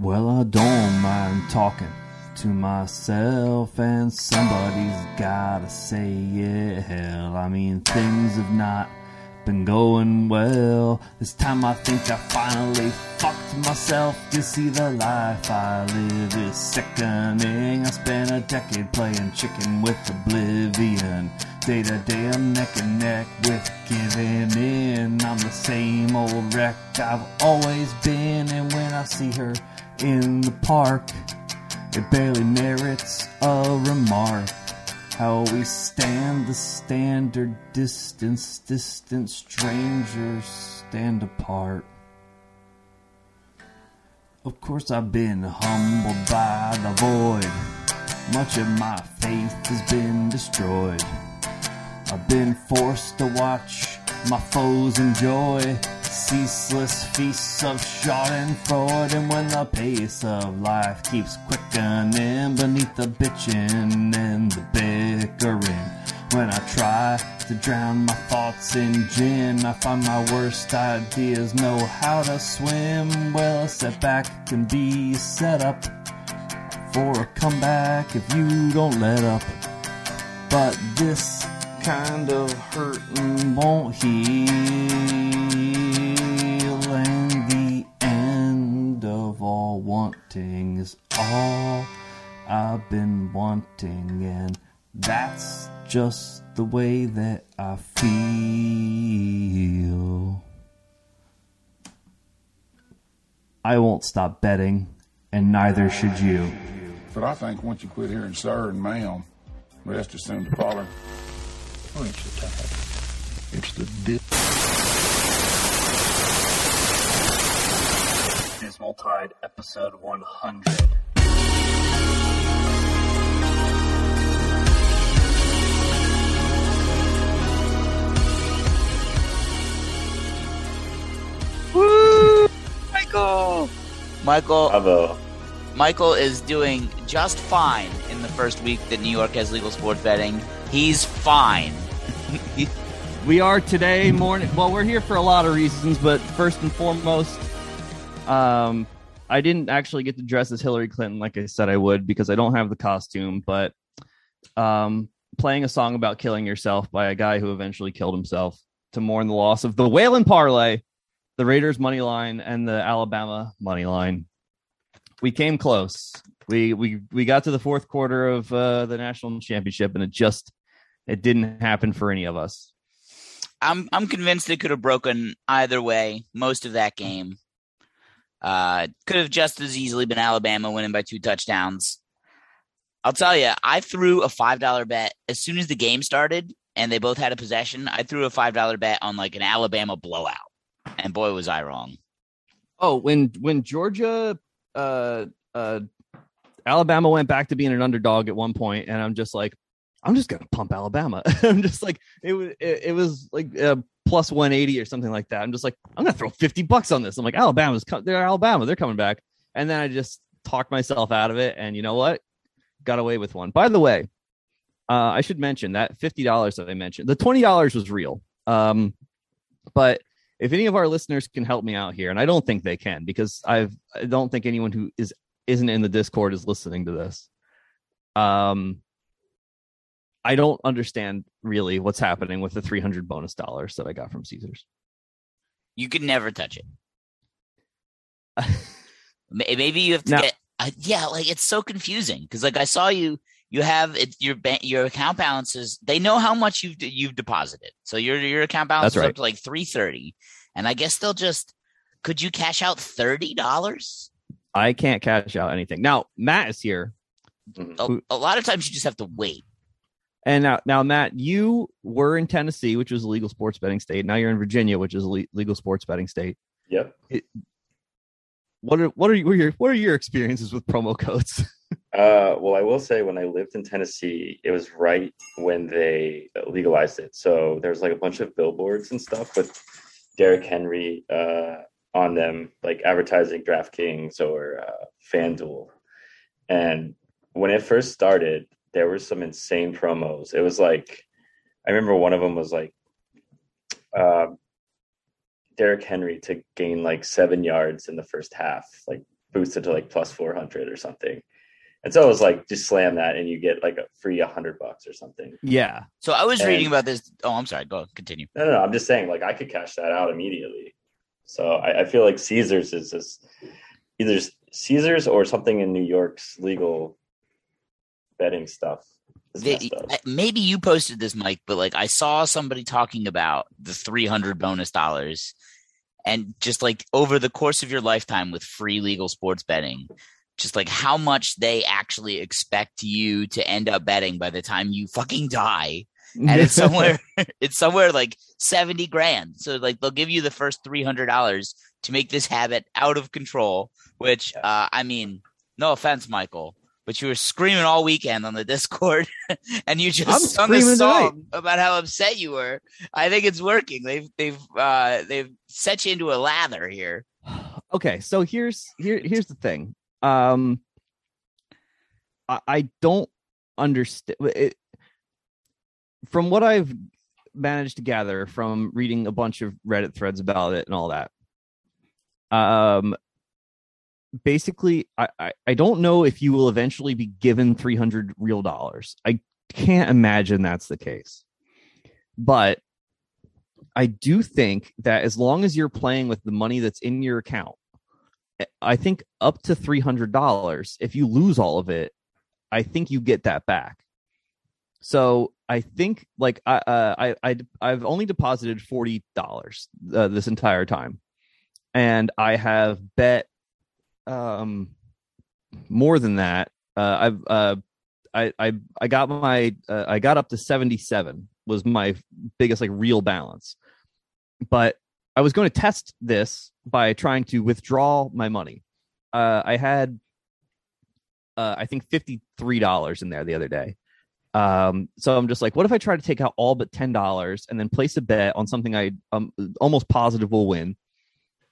Well, I don't mind talking to myself, and somebody's gotta say it. Hell, I mean, things have not been going well. This time I think I finally fucked myself. You see, the life I live is sickening. I spent a decade playing chicken with oblivion. Day to day, I'm neck and neck with giving in. I'm the same old wreck I've always been, and when I see her in the park, it barely merits a remark. How we stand the standard distance, distant strangers stand apart. Of course, I've been humbled by the void. Much of my faith has been destroyed. I've been forced to watch my foes enjoy ceaseless feasts of Schadenfreude. And when the pace of life keeps quickening beneath the bitching and the bickering, when I try to drown my thoughts in gin, I find my worst ideas know how to swim. Well, a setback can be set up for a comeback if you don't let up. But this kind of hurting won't heal, wanting is all I've been wanting, and that's just the way that I feel. I won't stop betting, and neither should you. But I think once you quit hearing sir and ma'am, rest is soon to follow. Oh, it's the tide. It's the dip. Episode 100. Woo! Michael! Michael Bravo. Michael is doing just fine in the first week that New York has legal sports betting. He's fine. We are today morning. Well, we're here for a lot of reasons, but first and foremost, um, I didn't actually get to dress as Hillary Clinton like I said I would because I don't have the costume. But um, playing a song about killing yourself by a guy who eventually killed himself to mourn the loss of the Whalen parlay, the Raiders money line, and the Alabama money line. We came close. We we we got to the fourth quarter of uh, the national championship, and it just it didn't happen for any of us. I'm I'm convinced it could have broken either way most of that game. Uh, could have just as easily been Alabama winning by two touchdowns. I'll tell you, I threw a five dollar bet as soon as the game started, and they both had a possession. I threw a five dollar bet on like an Alabama blowout, and boy was I wrong. Oh, when when Georgia, uh, uh, Alabama went back to being an underdog at one point, and I'm just like, I'm just gonna pump Alabama. I'm just like, it was it, it was like uh, plus 180 or something like that. I'm just like, I'm gonna throw 50 bucks on this. I'm like, Alabama's co- they're Alabama, they're coming back, and then I just talked myself out of it, and you know what? Got away with one. By the way, uh, I should mention that fifty dollars that I mentioned, the twenty dollars was real. Um, but if any of our listeners can help me out here, and I don't think they can because I've I don't think anyone who is isn't in the Discord is listening to this. Um, I don't understand really what's happening with the 300 bonus dollars that I got from Caesars. You could never touch it. Maybe you have to Now- get. Uh, yeah, like it's so confusing because like I saw you. You have it, your ba- your account balances. They know how much you've you've deposited. So your your account balance That's is right. up to like three thirty, and I guess they'll just. Could you cash out thirty dollars? I can't cash out anything. Now, Matt is here. A, a lot of times you just have to wait. And now, now, Matt, you were in Tennessee, which was a legal sports betting state. Now you're in Virginia, which is a le- legal sports betting state. Yep. What are what are your what are your experiences with promo codes? Uh, well, I will say when I lived in Tennessee, it was right when they legalized it. So there's like a bunch of billboards and stuff with Derrick Henry uh, on them, like advertising DraftKings or uh, FanDuel. And when it first started, there were some insane promos. It was like, I remember one of them was like, uh, Derrick Henry to gain like seven yards in the first half, like boosted to like plus 400 or something. And so it was like, just slam that and you get like a free 100 bucks or something. Yeah. So I was And- reading about this. Oh, I'm sorry. Go continue. No, no, no. I'm just saying, like, I could cash that out immediately. So I, I feel like Caesars is just either Caesars or something in New York's legal betting stuff. is They, messed up. I- maybe you posted this, Mike, but like I saw somebody talking about the 300 bonus dollars, and just like over the course of your lifetime with free legal sports betting, just like how much they actually expect you to end up betting by the time you fucking die. and it's somewhere it's somewhere like 70 grand so like they'll give you the first $300 to make this habit out of control which uh i mean no offense michael but you were screaming all weekend on the discord and you just I'm sung a song about how upset you were. I think it's working. They've they've uh they've set you into a lather here. Okay so here's here here's the thing. Um i, I don't understand it, from what i've managed to gather from reading a bunch of reddit threads about it and all that um basically I, I i don't know if you will eventually be given 300 real dollars i can't imagine that's the case but i do think that as long as you're playing with the money that's in your account I think up to three hundred dollars. If you lose all of it, I think you get that back. So I think like I uh, I I I've only deposited forty dollars uh, this entire time, and I have bet um more than that. Uh, I've uh I I I got my uh, I got up to seventy seven was my biggest like real balance, but I was going to test this by trying to withdraw my money. Uh, I had, uh, I think, fifty three dollars in there the other day. Um, so I'm just like, what if I try to take out all but ten dollars and then place a bet on something I um almost positive will win?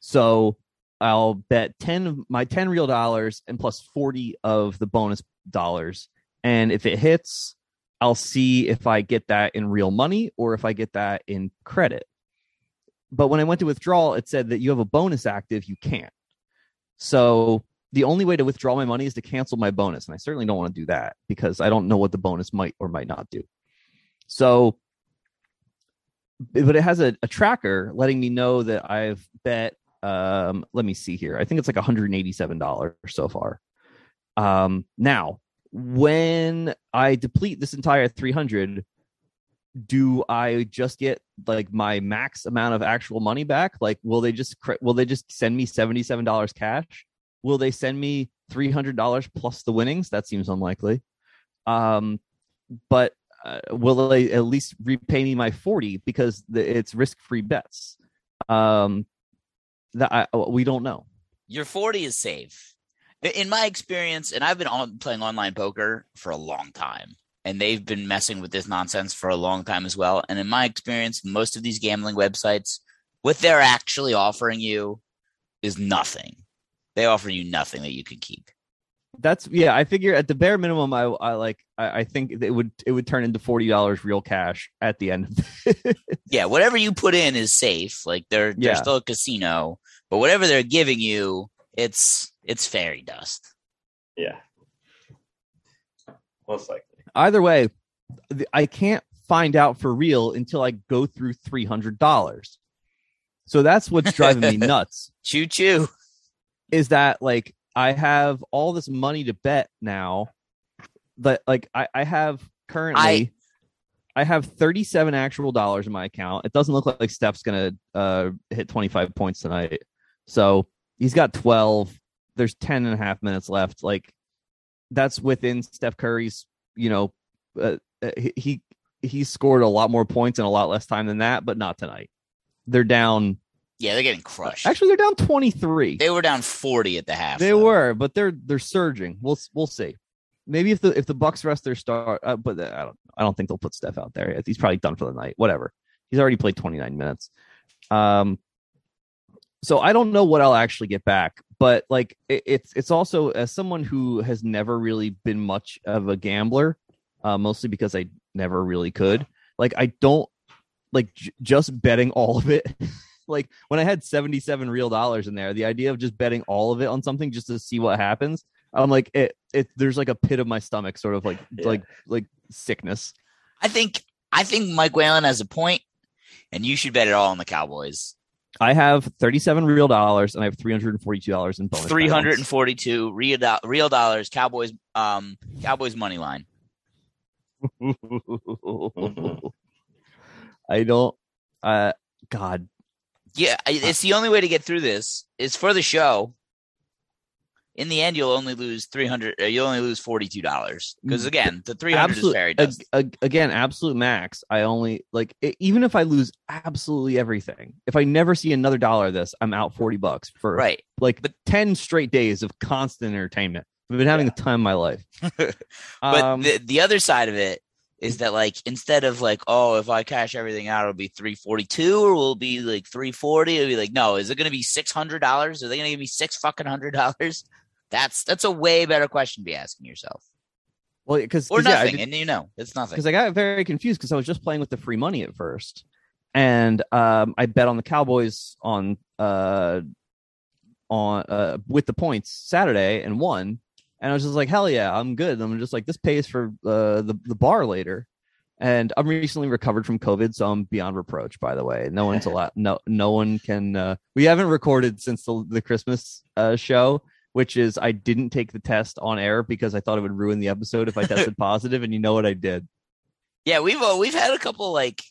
So I'll bet ten of my ten real dollars and plus forty of the bonus dollars, and if it hits, I'll see if I get that in real money or if I get that in credit but when I went to withdraw, it said that you have a bonus active, you can't. So the only way to withdraw my money is to cancel my bonus. And I certainly don't want to do that because I don't know what the bonus might or might not do. So, but it has a, a tracker letting me know that I've bet, um, let me see here. I think it's like $187 so far. Um, now, when I deplete this entire 300, do I just get like my max amount of actual money back? Like, will they just will they just send me seventy seven dollars cash? Will they send me three hundred dollars plus the winnings? That seems unlikely. Um, but uh, will they at least repay me my forty because the, it's risk free bets? Um, that I, uh, we don't know. your 40 is safe. In my experience and i've been on playing online poker for a long time and they've been messing with this nonsense for a long time as well. And in my experience most of these gambling websites what they're actually offering you is nothing. They offer you nothing that you can keep That's yeah. I figure at the bare minimum, I I like I, I think it would it would turn into forty dollars real cash at the end. yeah whatever you put in is safe like they're they're Yeah. still a casino but whatever they're giving you it's it's fairy dust Yeah. Most likely. either way, I can't find out for real until I go through three hundred dollars. So that's what's driving me nuts. choo choo Is that like I have all this money to bet now, that like I, I have currently. I, have 37 actual dollars in my account. It doesn't look like Steph's gonna uh, hit 25 points tonight. So he's got 12. There's 10 and a half minutes left. Like that's within Steph Curry's, you know, uh, uh, he he scored a lot more points in a lot less time than that, but not tonight. They're down. Yeah they're getting crushed Actually, they're down 23. they were down 40 at the half They though. were, but they're they're surging. We'll we'll see. Maybe if the if the Bucks rest their star, uh, but I don't I don't think they'll put Steph out there. He's probably done for the night. Whatever. He's already played 29 minutes. Um. So I don't know what I'll actually get back, but like it, it's it's also as someone who has never really been much of a gambler, uh, mostly because I never really could. Like I don't like j- just betting all of it like when I had 77 real dollars in there, the idea of just betting all of it on something just to see what happens, I'm like it it there's like a pit of my stomach sort of like Yeah. like like sickness. I think I think Mike Whalen has a point, and you should bet it all on the Cowboys. I have 37 real dollars and I have $342 in bonus. 342 balance. real do- real dollars. Cowboys um Cowboys money line. I don't uh god. Yeah, it's the only way to get through this is for the show. In the end, you'll only lose three hundred. Uh, you'll only lose forty-two dollars because again, the three hundred is fairy dust. ag- again, absolute max. I only like e- even if I lose absolutely everything. If I never see another dollar of this, I'm out 40 bucks for right. like But- 10 straight days of constant entertainment. I've been having the time of my life. But Um, the the other side of it is that like instead of like oh if I cash everything out it'll be three forty two or will it be like three forty? It'll be like no is it going to be six hundred dollars? Are they going to give me six fucking hundred dollars? That's that's a way better question to be asking yourself. Well, because or yeah, I nothing did- and you know it's nothing. because I got very confused because I was just playing with the free money at first, and um, I bet on the Cowboys on uh on uh with the points Saturday and won, and I was just like hell yeah I'm good. And I'm just like this pays for uh, the the bar later, and I'm recently recovered from COVID, so I'm beyond reproach. By the way, no one's allowed. No no one can. Uh, we haven't recorded since the the Christmas uh, show. Which is I didn't take the test on air because I thought it would ruin the episode if I tested positive, and you know what I did. yeah we've uh, we've had a couple like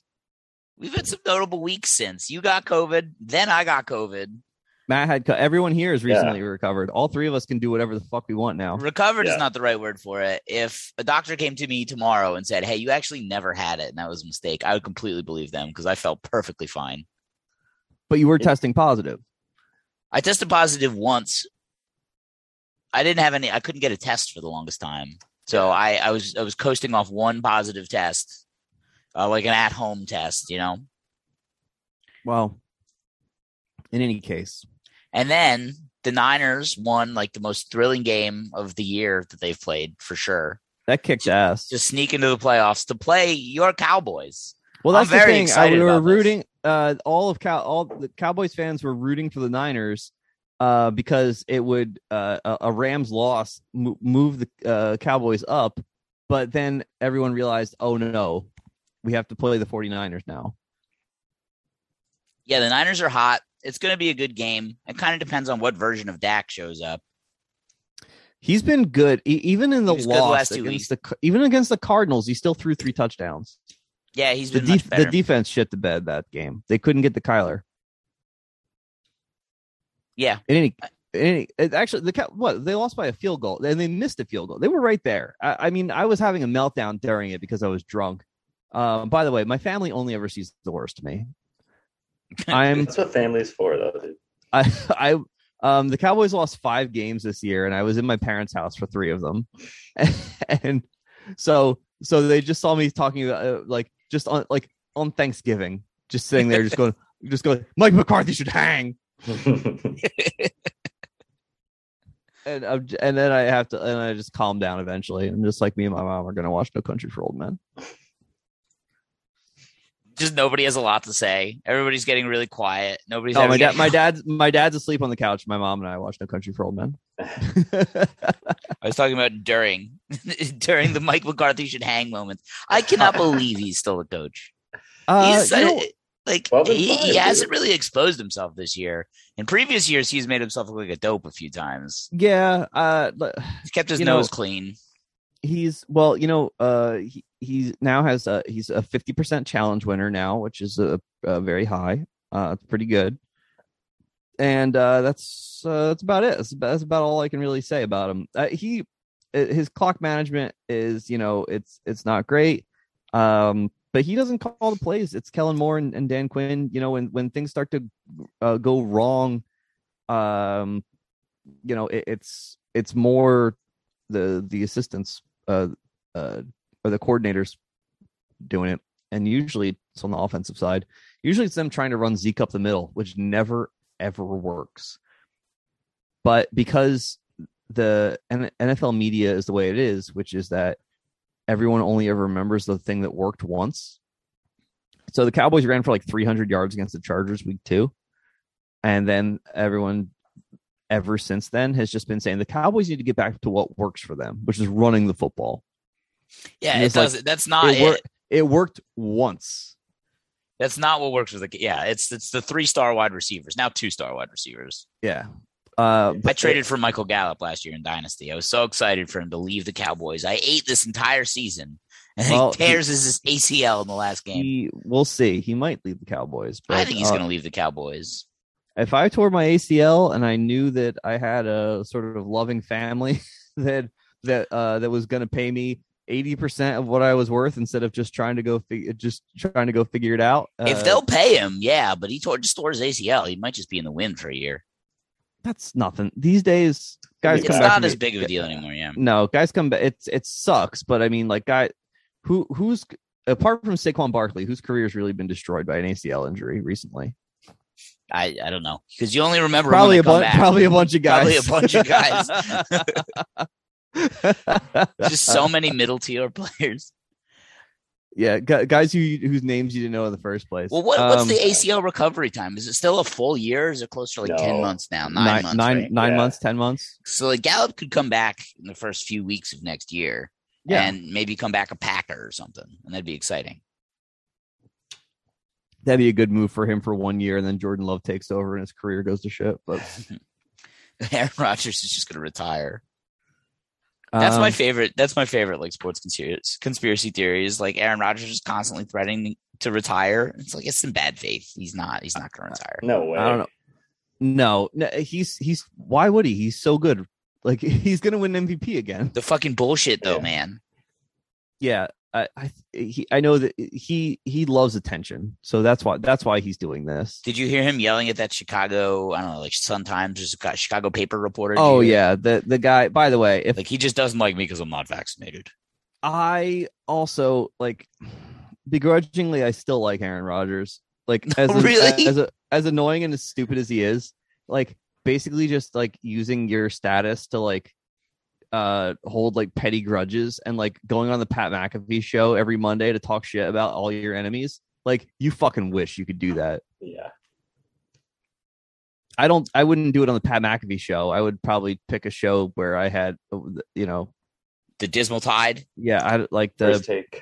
we've had some notable weeks since you got covid then I got covid Matt had co- everyone here is Yeah. recently recovered. All three of us can do whatever the fuck we want now. recovered is not the right word for it if a doctor came to me tomorrow and said hey you actually never had it and that was a mistake I would completely believe them because I felt perfectly fine. But you were testing positive. I tested positive once. I didn't have any. I couldn't get a test for the longest time, so I, I was I was coasting off one positive test, uh, like an at home test, you know. Well, in any case, And then the Niners won like the most thrilling game of the year that they've played for sure. that kicked ass. Just sneak into the playoffs to play your Cowboys. well, I'm that's the very thing. I, we were rooting. Uh, all of Cow, all the Cowboys fans were rooting for the Niners, uh, because it would uh, a, a Rams loss mo- move the uh, Cowboys up. But then everyone realized, oh no, we have to play the 49ers now. Yeah, the Niners are hot. It's going to be a good game. It kind of depends on what version of Dak shows up. He's been good, e- even in the He the loss last two against the even against the Cardinals. He still threw three touchdowns. Yeah, he's the, def- the defense shit the bed that game. They couldn't get the Kyler. yeah, In any, in any actually, the what they lost by a field goal and they missed a field goal. They were right there. I, I mean, I was having a meltdown during it because I was drunk. Um, by the way, my family only ever sees the worst of me. I'm That's what family's for, though. Dude. I I um the Cowboys lost five games this year, and I was in my parents' house for three of them, and so so they just saw me talking about uh, like just on like on Thanksgiving, just sitting there, just going, just going. Mike McCarthy should hang, and I'm, and then I have to, and I just calm down eventually, and just like me and my mom are gonna watch No Country for Old Men. Just nobody has a lot to say. Everybody's getting really quiet. Nobody's. Oh, my dad, getting- my dad's my dad's asleep on the couch. My mom and I watch No Country for Old Men. I was talking about during during the Mike McCarthy should hang moments. I cannot believe he's still a coach. Uh, he's you uh, know- like Well, he, he hasn't really exposed himself this year. In previous years, he's made himself look like a dope a few times. yeah, uh, but- He's kept his You know- nose clean. He's well, you know, uh, he he now has a he's a fifty percent challenge winner now, which is a, a very high. Uh, it's pretty good, and uh, that's uh, that's about it. That's about, that's about all I can really say about him. Uh, he uh, his clock management is you know it's it's not great. Um, but he doesn't call the plays. It's Kellen Moore and, and Dan Quinn. You know, when when things start to uh, go wrong, um, you know, it, it's it's more the the assistants uh uh or the coordinators doing it. And usually it's on the offensive side. Usually it's them trying to run zeke up the middle which never ever works. But because the nfl media is the way it is which is that everyone only ever remembers the thing that worked once. So the cowboys ran for like 300 yards against the chargers week two. And then everyone ever since then has just been saying the Cowboys need to get back to what works for them, which is running the football. Yeah, it it's like- does. that's not it, it. wor- it worked once. That's not what works with the. Yeah, it's it's the three star wide receivers now, two star wide receivers. Yeah. Uh, I traded for Michael Gallup last year in Dynasty. I was so excited for him to leave the Cowboys. I ate this entire season, and Well, he tears his ACL in the last game. he, we'll see. He might leave the Cowboys. But, I think he's uh, going to leave the Cowboys. If I tore my ACL and I knew that I had a sort of loving family that that uh, that was going to pay me eighty percent of what I was worth instead of just trying to go fig- just trying to go figure it out. if uh, they'll pay him, yeah, but he tore just tore his ACL. He might just be in the wind for a year. that's nothing these days. Guys, It's come back It's not as big of a deal anymore. Yeah, No, guys come back. It's it sucks, but I mean, like, guy, who who's apart from Saquon Barkley, whose career has really been destroyed by an ACL injury recently? I I don't know because you only remember Probably a when they come bunch. Probably a bunch of guys. Probably a bunch of guys. just so many middle tier players. yeah, guys who whose names you didn't know in the first place. Well, what, what's Um, the ACL recovery time? Is it still a full year? Or is it closer to like ten months now? Nine, nine months, nine right? nine Yeah. months, ten months? So like Gallup could come back in the first few weeks of next year, Yeah, and maybe come back a Packer or something, and that'd be exciting. That'd be a good move for him for one year, and then Jordan Love takes over and his career goes to shit. But Aaron Rodgers is just going to retire. That's my um, favorite. That's my favorite like sports conspiracy conspiracy theory is like Aaron Rodgers is constantly threatening to retire. It's like it's in bad faith. He's not. He's not going to retire. No way. I don't know. No, no, he's he's. Why would he? He's so good. Like he's gonna win MVP again. The fucking bullshit though, Yeah. man. yeah I, I he I know that he he loves attention, so that's why that's why he's doing this. Did you hear him yelling at that Chicago? I don't know, like Sun Times or Chicago paper reporter? Oh yeah, the the guy. By the way, if Like he just doesn't like me because I'm not vaccinated. I also like begrudgingly, I still like Aaron Rodgers. Like as really? as a, as annoying and as stupid as he is, like basically just like using your status to like uh hold like petty grudges and like going on the Pat McAfee show every Monday to talk shit about all your enemies. Like you fucking wish you could do that. Yeah. I don't. I wouldn't do it on the Pat McAfee show. I would probably pick a show where I had, uh, you know, The Dismal Tide. yeah, I like the First take.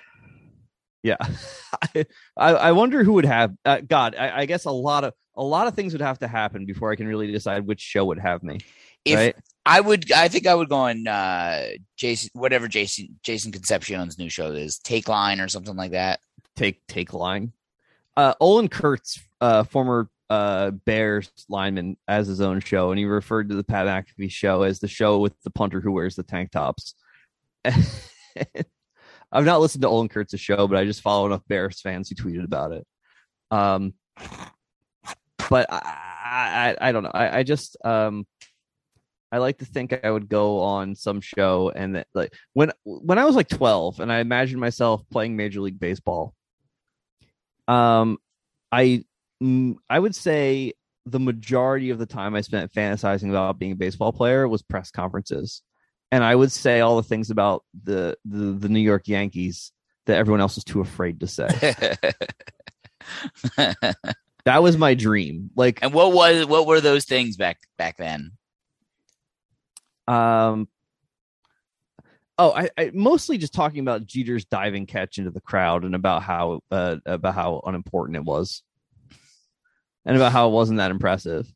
Yeah, I, I wonder who would have. Uh, God, I, I guess a lot of a lot of things would have to happen before I can really decide which show would have me. If right? I would, I think I would go on uh, Jason, whatever Jason Jason Concepcion's new show is, Take Line or something like that. Take take line. Uh, Olin Kreutz, uh, former uh Bears lineman, has his own show, and he referred to the Pat McAfee show as the show with the punter who wears the tank tops. I've not listened to Olin Kreutz's show, but I just follow enough Bears fans who tweeted about it. Um, but I, I, I don't know. I, I just, um, I like to think I would go on some show and that, like when when I was like 12 and I imagined myself playing Major League Baseball. Um, I mm, I would say the majority of the time I spent fantasizing about being a baseball player was press conferences, and I would say all the things about the the, the New York Yankees that everyone else was too afraid to say. that was my dream. Like and what was what were those things back back then? Um. Oh, I, I mostly just talking about Jeter's diving catch into the crowd and about how uh, about how unimportant it was, and about how it wasn't that impressive.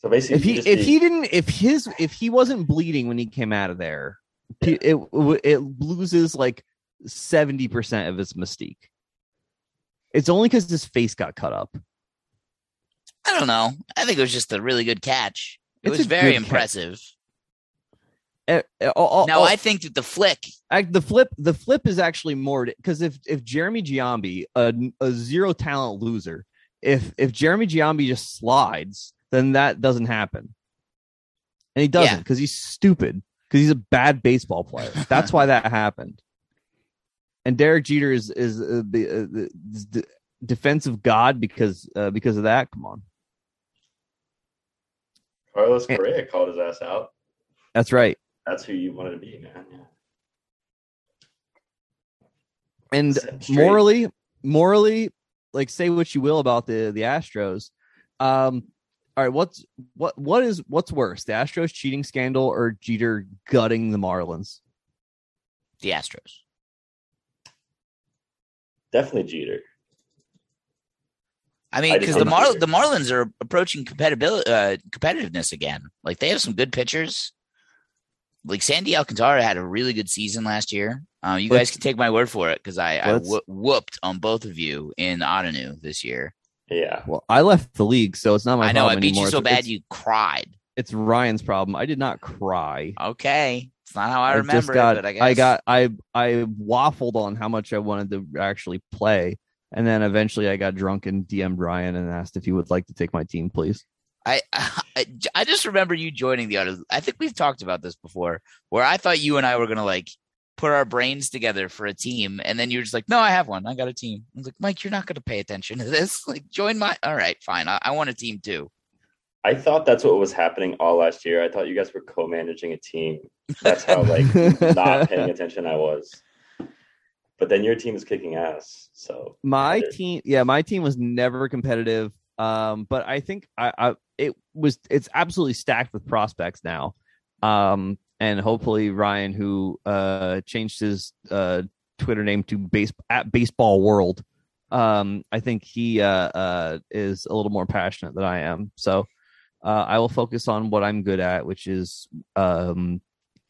So basically, If he if be- he didn't if his if he wasn't bleeding when he came out of there, it it, it loses like seventy percent of its mystique. It's only because his face got cut up. I don't know. I think it was just a really good catch. It It's was very impressive. catch. Impressive. Eh, eh, all- all- now all- I think that the flick I, the flip the flip is actually more because if if Jeremy Giambi a, a zero talent loser if if Jeremy Giambi just slides then that doesn't happen and he doesn't Yeah. because he's stupid because he's a bad baseball player that's why that happened and Derek Jeter is is uh, the, uh, the, the defensive god because uh, because of that come on Carlos Yeah. Correa called his ass out. that's right That's who you wanted to be, man. Yeah. and Set him straight. morally morally like say what you will about the the astros um all right, what's what what is what's worse, the Astros cheating scandal or Jeter gutting the Marlins? The Astros. Definitely Jeter. I mean, because the Mar- the Marlins are approaching compatibility, uh, competitiveness again. Like they have some good pitchers. Like Sandy Alcantara had a really good season last year. Uh, you Let's- guys can take my word for it because I, I Let's- wh- whooped on both of you in Ottoneu this year. Yeah. Well, I left the league, so it's not my I know I beat anymore. you so bad it's, you cried. it's Ryan's problem. I did not cry. Okay, it's not how I, just remember got, it, but I guess got I I waffled on how much I wanted to actually play, and then eventually I got drunk and DM'd Ryan and asked if he would like to take my team, please. I, I I just remember you joining the auto. I think we've talked about this before, where I thought you and I were gonna like put our brains together for a team, and then you're just like, "No, I have one. I got a team." I was like, "Mike, you're not gonna pay attention to this. Like, join my. All right, fine. I, I want a team too." I thought that's what was happening all last year. I thought you guys were co-managing a team. That's how like not paying attention I was. But then your team is kicking ass. So my team yeah my team was never competitive um but i think I, I it was it's absolutely stacked with prospects now um and hopefully ryan who uh changed his uh twitter name to base at baseball world um i think he uh uh is a little more passionate than i am so uh i will focus on what i'm good at which is um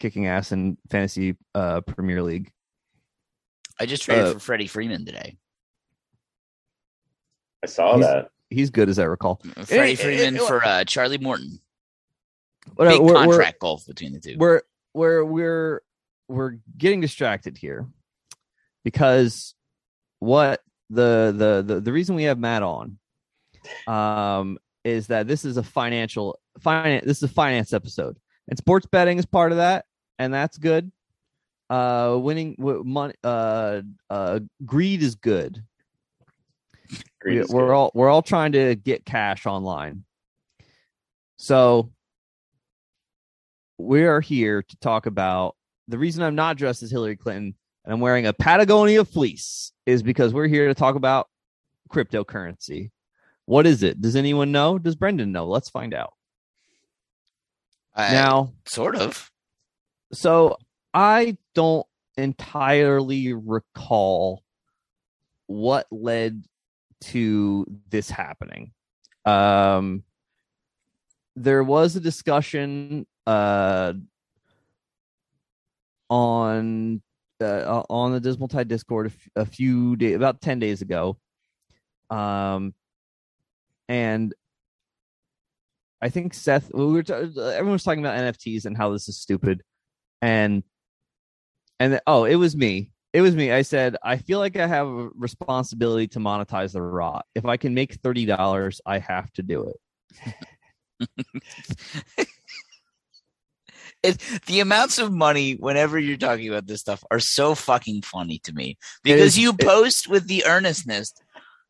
kicking ass in fantasy uh premier league I just traded Uh, for Freddie Freeman today. I saw He's- that. He's good as i recall Freddie it- Freeman it- for uh, Charlie Morton. Whatever, Big we're- we're- contract golf between the two. we're we're we're we're getting distracted here because what the the the, the reason we have Matt on um is that this is a financial finance this is a finance episode and sports betting is part of that and that's good uh winning w- money uh uh greed is good we, good. all we're all trying to get cash online. So we are here to talk about the reason i'm not dressed as hillary clinton and i'm wearing a patagonia fleece is because we're here to talk about cryptocurrency. What is it? Does anyone know? Does brendan know? Let's find out. I- now sort of. so I don't entirely recall what led to this happening. Um, there was a discussion uh, on uh, on the Dismal Tide Discord a, few days, about ten days ago, um, and I think Seth. We were t- everyone was talking about NFTs and how this is stupid, and and oh, it was me. It was me. I said I feel like I have a responsibility to monetize the raw. If I can make thirty dollars, I have to do it. it, the amounts of money whenever you're talking about this stuff are so fucking funny to me because is- you it- post with the earnestness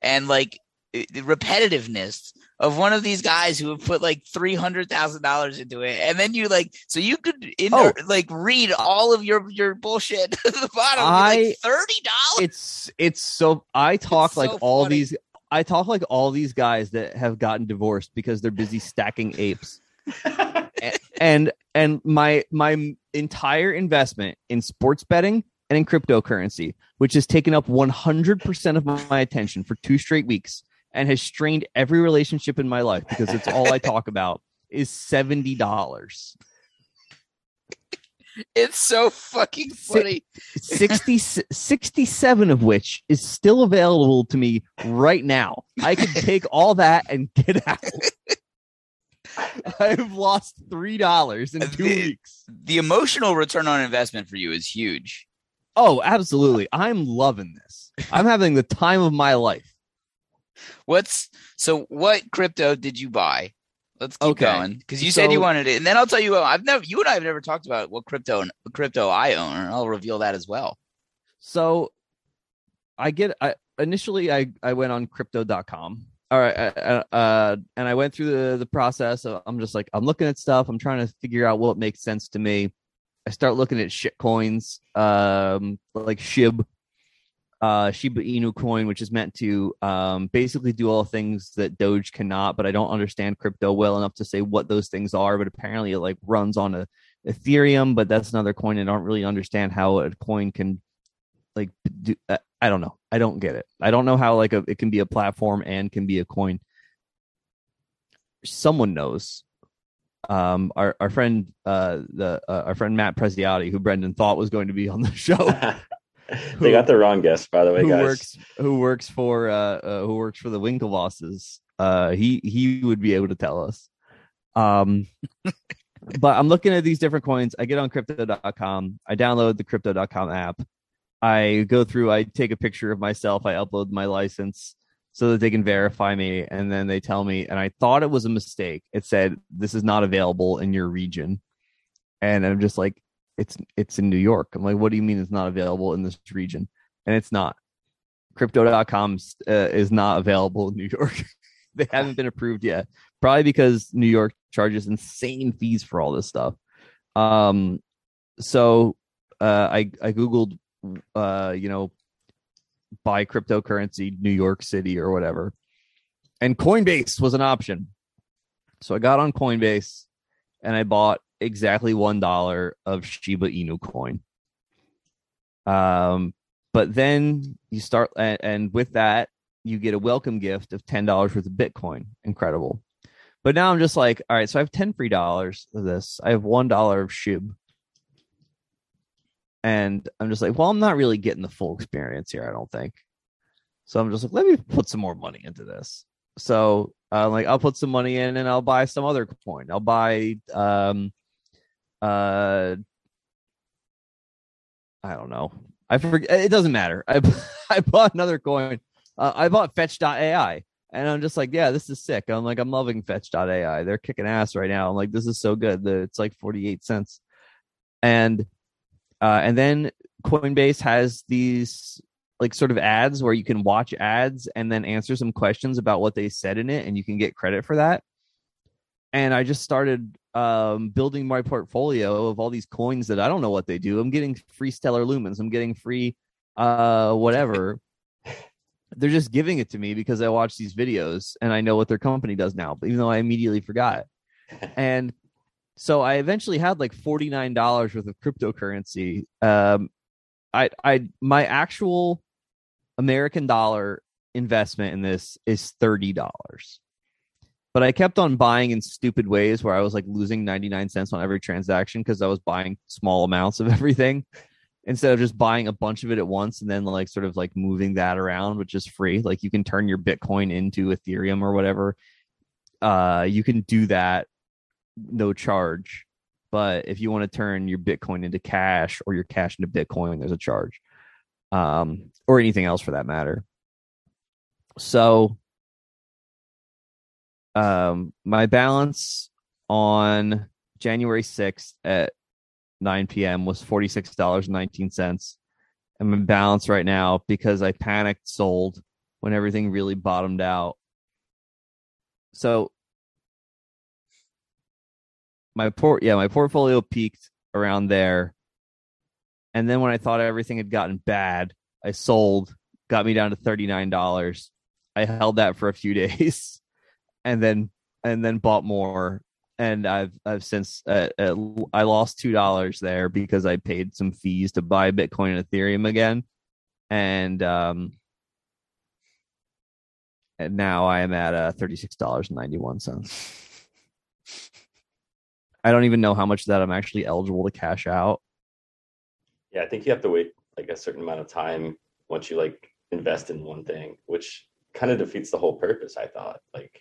and like the repetitiveness of one of these guys who have put like three hundred thousand dollars into it, and then you like so you could in, Oh. like read all of your your bullshit to the bottom. I- like thirty dollars. It's it's so I talk It's like so all funny. these I talk like all these guys that have gotten divorced because they're busy stacking apes. and and my my entire investment in sports betting and in cryptocurrency, which has taken up 100% of my attention for two straight weeks and has strained every relationship in my life because it's all I talk about is $70. It's so fucking funny. 60, 67 of which is still available to me right now. I could take all that and get out. I've lost three dollars in uh, two The- weeks. The emotional return on investment for you is huge. Oh, absolutely. I'm loving this. I'm having the time of my life. What's so? What crypto did you buy? Let's keep Okay. going because you said you wanted it, and then I'll tell you. What, I've never, you and I have never talked about what crypto and crypto I own, and I'll reveal that as well. So I get I initially I I went on crypto.com. All right, uh, uh, and I went through the the process. Of, I'm just like I'm looking at stuff. I'm trying to figure out what makes sense to me. I start looking at shit coins, um, like Shib, uh, Shiba Inu coin, which is meant to um, basically do all things that Doge cannot. But I don't understand crypto well enough to say what those things are. But apparently, it like runs on a Ethereum, but that's another coin. I don't really understand how a coin can like do. uh, I don't know. I don't get it. I don't know how like a, it can be a platform and can be a coin. Someone knows. Um, our our friend uh the uh, our friend Matt Preziotti, who Brendan thought was going to be on the show. they got the wrong guess, by the way, who guys. works who works for uh, uh who works for the Winklevosses. Uh he he would be able to tell us. Um but I'm looking at these different coins. I get on crypto.com. I download the crypto.com app. I go through, I take a picture of myself, I upload my license so that they can verify me and then they tell me and I thought it was a mistake. It said this is not available in your region. And I'm just like it's it's in New York. I'm like what do you mean it's not available in this region? And it's not. Crypto.com uh, is not available in New York. they haven't been approved yet. Probably because New York charges insane fees for all this stuff. Um, so uh, I I googled, uh, you know, buy cryptocurrency New York City or whatever, and Coinbase was an option. So I got on Coinbase and I bought exactly one dollar of Shiba Inu coin. Um, but then you start, and, and with that, you get a welcome gift of ten dollars worth of Bitcoin. Incredible. But now I'm just like, all right, so I have 10 free dollars of this. I have one dollar of SHIB. And I'm just like, well, I'm not really getting the full experience here, I don't think. So I'm just like, let me put some more money into this. So uh, like I'll put some money in and I'll buy some other coin. I'll buy um uh I don't know. I forget it doesn't matter. I I bought another coin. Uh, I bought fetch.ai and I'm just like, yeah, this is sick. I'm like, I'm loving fetch.ai. They're kicking ass right now. I'm like, this is so good. It's like 48 cents. And uh, and then Coinbase has these like sort of ads where you can watch ads and then answer some questions about what they said in it, and you can get credit for that. And I just started um, building my portfolio of all these coins that I don't know what they do. I'm getting free Stellar Lumens. I'm getting free uh, whatever. They're just giving it to me because I watch these videos and I know what their company does now, even though I immediately forgot. and so I eventually had like forty nine dollars worth of cryptocurrency. Um, I I my actual American dollar investment in this is thirty dollars, but I kept on buying in stupid ways where I was like losing ninety nine cents on every transaction because I was buying small amounts of everything instead of just buying a bunch of it at once and then like sort of like moving that around, which is free. Like you can turn your Bitcoin into Ethereum or whatever. Uh, you can do that no charge. But if you want to turn your Bitcoin into cash or your cash into Bitcoin, there's a charge. Um, or anything else for that matter. So um my balance on January 6th at 9 p.m. was $46.19. I'm in balance right now, because I panicked sold when everything really bottomed out. So my port yeah my portfolio peaked around there and then when i thought everything had gotten bad i sold got me down to $39 i held that for a few days and then and then bought more and i've i've since uh, uh, i lost two dollars there because i paid some fees to buy bitcoin and ethereum again and um and now i am at uh $36.91 I don't even know how much of that I'm actually eligible to cash out. Yeah, I think you have to wait like a certain amount of time once you like invest in one thing, which kind of defeats the whole purpose. I thought like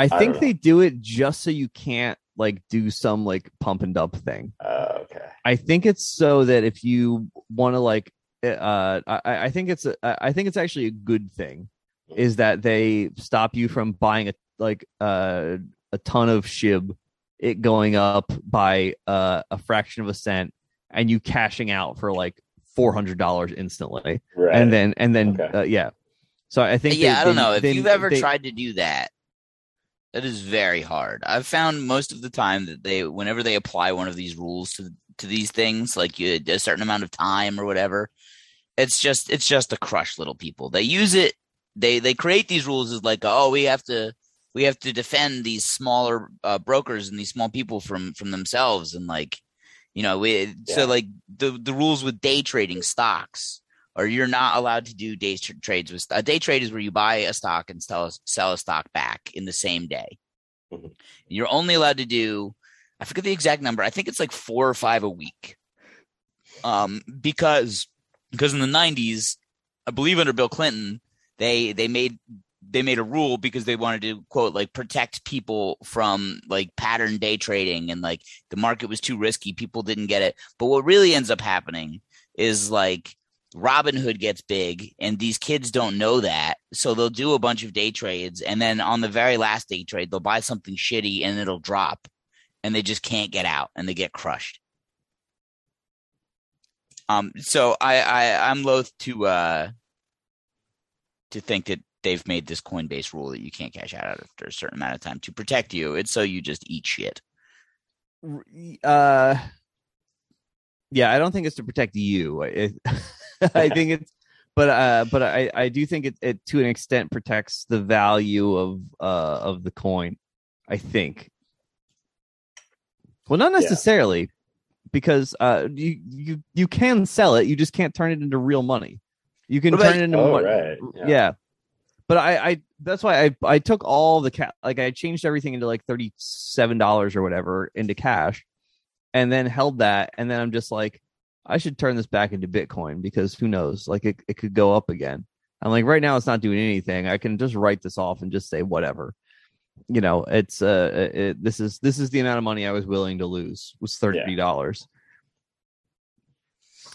I don't think know. they do it just so you can't like do some like pump and dump thing. uh, okay, I think it's so that if you want to like uh I, I think it's a, I think it's actually a good thing is that they stop you from buying a like uh, a ton of shib it going up by uh, a fraction of a cent and you cashing out for like $400 instantly right. and then and then Okay. uh, yeah so i think yeah, they- I don't they- know. If they- you've ever they- tried to do that, that is very hard. I've found most of the time that they, whenever they apply one of these rules to to these things, like you, a certain amount of time or whatever, It's just it's just to crush little people. They use it. They they create these rules as like, oh, we have to we have to defend these smaller uh, brokers and these small people from from themselves and like you know we so like the the rules with day trading stocks or you're not allowed to do day tr- trades with a day trade is where you buy a stock and sell sell a stock back in the same day. Mhm. You're only allowed to do I forget the exact number. I think it's like 4 or 5 a week. Um because because in the 90s, I believe under Bill Clinton, they they made they made a rule because they wanted to quote like protect people from like pattern day trading and like the market was too risky people didn't get it but what really ends up happening is like Robinhood gets big and these kids don't know that so they'll do a bunch of day trades and then on the very last day trade they'll buy something shitty and it'll drop and they just can't get out and they get crushed um so I I I'm loath to uh to think that they've made this Coinbase rule that you can't cash out after a certain amount of time to protect you. It's so you just eat shit. uh yeah i don't think it's to protect you I i think it's but uh but i i do think it, it to an extent protects the value of uh of the coin i think well not necessarily because uh you you you can sell it you just can't turn it into real money you can turn it into Oh, mon- right. yeah. Yeah. But I, I that's why I I took all the cat like I changed everything into like thirty seven dollars or whatever into cash, and then held that, and then I'm just like, I should turn this back into Bitcoin because who knows, like it it could go up again. I'm like right now it's not doing anything. I can just write this off and just say whatever. You know, it's uh, it, this is this is the amount of money I was willing to lose was thirty dollars.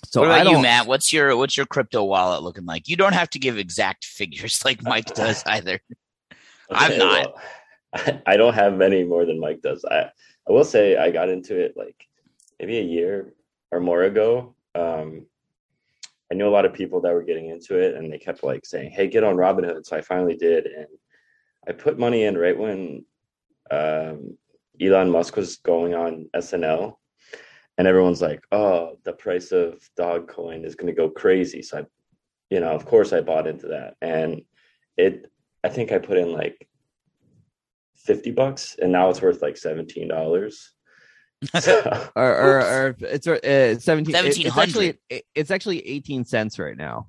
So what I about you, Matt? What's your what's your crypto wallet looking like? You don't have to give exact figures like Mike does either. I'm Okay, not. well, I, I don't have many more than Mike does. I I will say I got into it like maybe a year or more ago. Um, I knew a lot of people that were getting into it, and they kept like saying, "Hey, get on Robinhood." So I finally did, and I put money in right when um, Elon Musk was going on SNL, and everyone's like, "Oh, the price of Dogecoin is going to go crazy." So I, you know, of course, I bought into that, and it. I think I put in like fifty bucks, and now it's worth like seventeen dollars. So, or, or, or it's uh, 17 it- it's actually it's actually 18 cents right now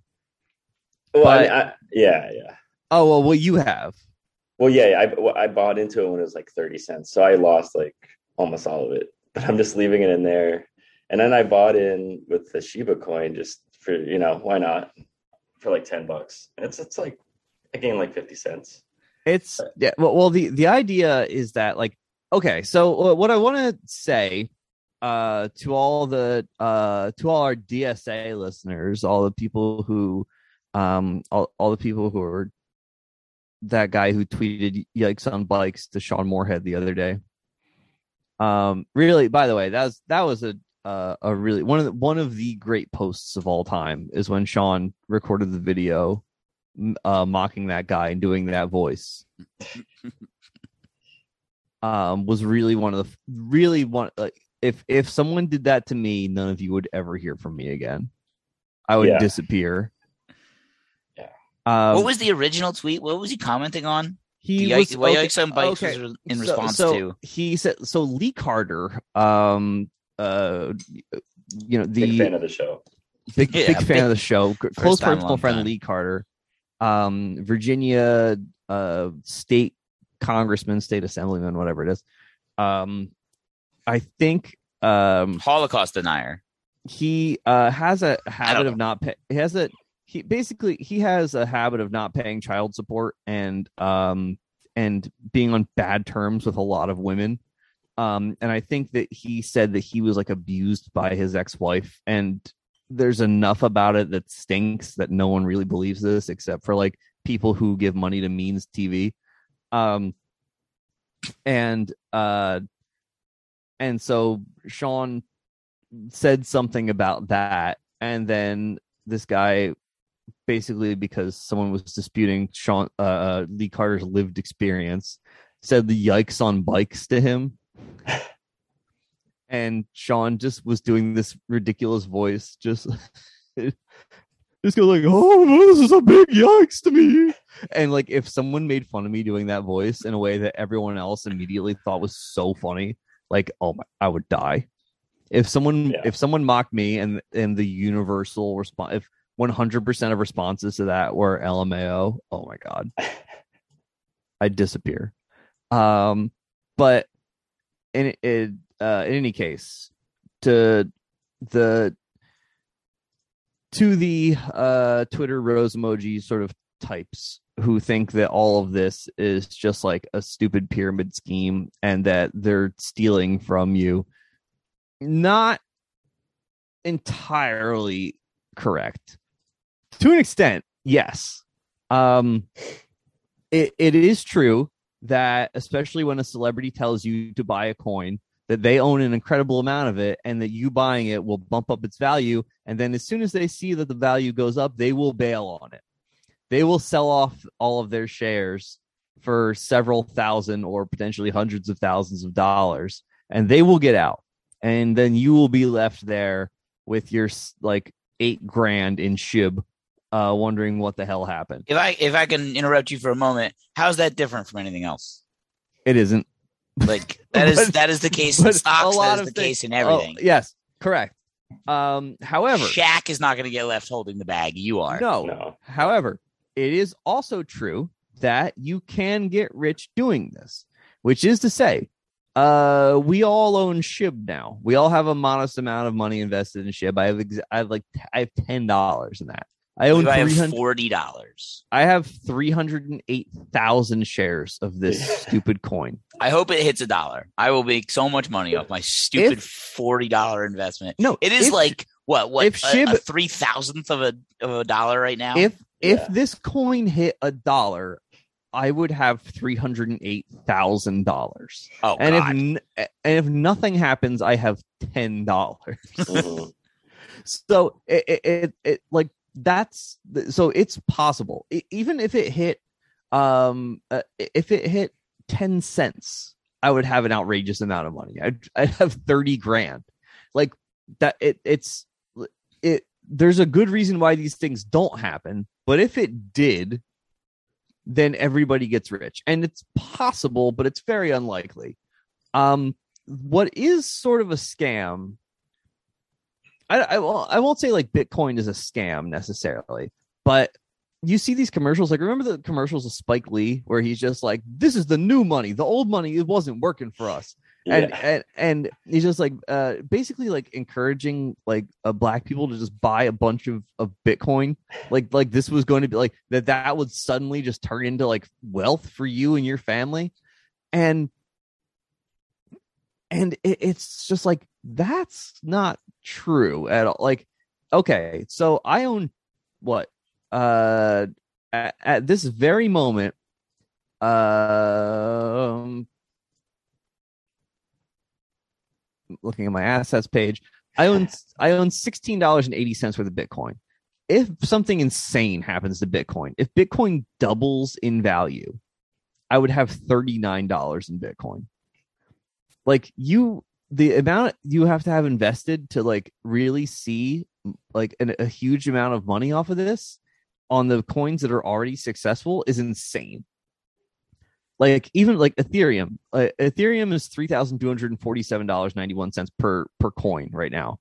well, But- mean, I, yeah, yeah. oh well well you have Well, yeah, I I bought into it when it was like thirty cents, so I lost like almost all of it. But I'm just leaving it in there, and then I bought in with the Shiba coin just for you know why not for like ten bucks. And it's it's like I gained like fifty cents. it's yeah well, well the the idea is that like okay so uh, what i want to say uh to all the uh to all our dsa listeners all the people who um all, all the people who are that guy who tweeted yikes on bikes to sean moorhead the other day. Um really by the way that was that was a uh, a really one of the one of the great posts of all time is when sean recorded the video uh mocking that guy and doing that voice um was really one of the really one like if if someone did that to me none of you would ever hear from me again i would Yeah. disappear Yeah. um what was the original tweet? What was he commenting on? he Yikes, was what okay, yikes on bikes okay. was in response so to? he said so lee carter um uh you know the Big fan of the show. big Yeah, big fan big- of the show. Close personal friend time. Lee Carter, um, Virginia uh, state congressman, state assemblyman, whatever it is. Um, I think um, Holocaust denier. he uh, has a habit of not pay. He has a he basically he has a habit of not paying child support and um and being on bad terms with a lot of women. Um, and I think that he said that he was like abused by his ex-wife, and there's enough about it that stinks that no one really believes this except for like people who give money to means TV. Um, and uh, and so Sean said something about that, and then this guy basically because someone was disputing Sean uh, uh, Lee Carter's lived experience said the yikes on bikes to him. and Sean just was doing this ridiculous voice, just just go like, "Oh, this is a big yikes to me." And like, if someone made fun of me doing that voice in a way that everyone else immediately thought was so funny, like, oh my, I would die. If someone Yeah. if someone mocked me and and the universal response, if one hundred percent of responses to that were LMAO, oh my god, I'd disappear. Um, but in it, uh, in any case, to the to the uh Twitter rose emoji sort of types who think that all of this is just like a stupid pyramid scheme and that they're stealing from you. Not entirely correct. To an extent, yes. Um it, it is true that especially when a celebrity tells you to buy a coin that they own an incredible amount of it and that you buying it will bump up its value. And then as soon as they see that the value goes up they will bail on it. They will sell off all of their shares for several thousand or potentially hundreds of thousands of dollars and they will get out. And then you will be left there with your like eight grand in shib uh wondering what the hell happened. If I if I can interrupt you for a moment, how's that different from anything else? it isn't Like that is But- that is the case in but a stocks. lot That is of the things- case in everything. Oh, yes, correct. Um, however, Shaq is not going to get left holding the bag. You are. no, No. However, it is also true that you can get rich doing this, which is to say, uh, we all own SHIB now. We all have a modest amount of money invested in SHIB. I have, ex- I have like, I have ten dollars in that. I own I have forty dollars. I have three hundred and eight thousand shares of this stupid coin. I hope it hits a dollar. I will make so much money off my stupid If- forty dollar investment. No, It is if- like what what if a, Shib- a three thousandth of a of a dollar right now. if if Yeah. this coin hit a dollar, I would have three hundred and eight thousand dollars. oh and god, if and if nothing happens, I have ten dollars. Mhm. so it, it, it it like that's so it's possible. Even if it hit um uh, if it hit 10 cents i would have an outrageous amount of money. I'd, I'd have 30 grand. Like that it it's it there's a good reason why these things don't happen but if it did then everybody gets rich. And it's possible but it's very unlikely. Um what is sort of a scam I, I, won't- I won't say like Bitcoin is a scam necessarily, but you see these commercials. Like, remember the commercials of Spike Lee where he's just like, "This is the new money. The old money it wasn't working for us," and Yeah. and and he's just like, uh, basically like encouraging like uh, black people to just buy a bunch of of Bitcoin. Like like this was going to be like that that would suddenly just turn into like wealth for you and your family, and and it, it's just like that's not true at all. Like okay so i own what uh at, at this very moment um looking at my assets page i own i own $16.80 worth of bitcoin. If something insane happens to bitcoin if bitcoin doubles in value i would have $39 in bitcoin like you the amount you have to have invested to like really see like an, a huge amount of money off of this on the coins that are already successful is insane. Like even like ethereum uh, ethereum is $3247.91 per per coin right now.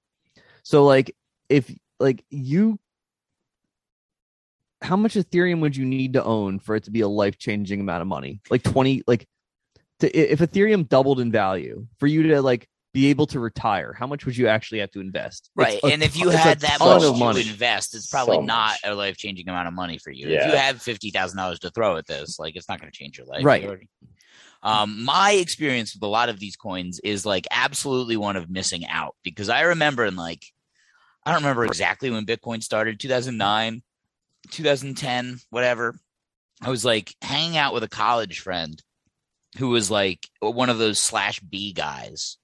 So like if like you how much ethereum would you need to own for it to be a life-changing amount of money? Like 20 like to, if ethereum doubled in value for you to like be able to retire how much would you actually have to invest right. a And if you ton- had that ton much of to invest, it's probably So not much. a life changing amount of money for you. If you have fifty thousand dollars to throw at this, like it's not going to change your life. Right. Already- Um, my experience with a lot of these coins is like absolutely one of missing out because I remember in like I don't remember exactly when Bitcoin started, 2009, 2010, whatever. I was like hanging out with a college friend who was like one of those slash B guys,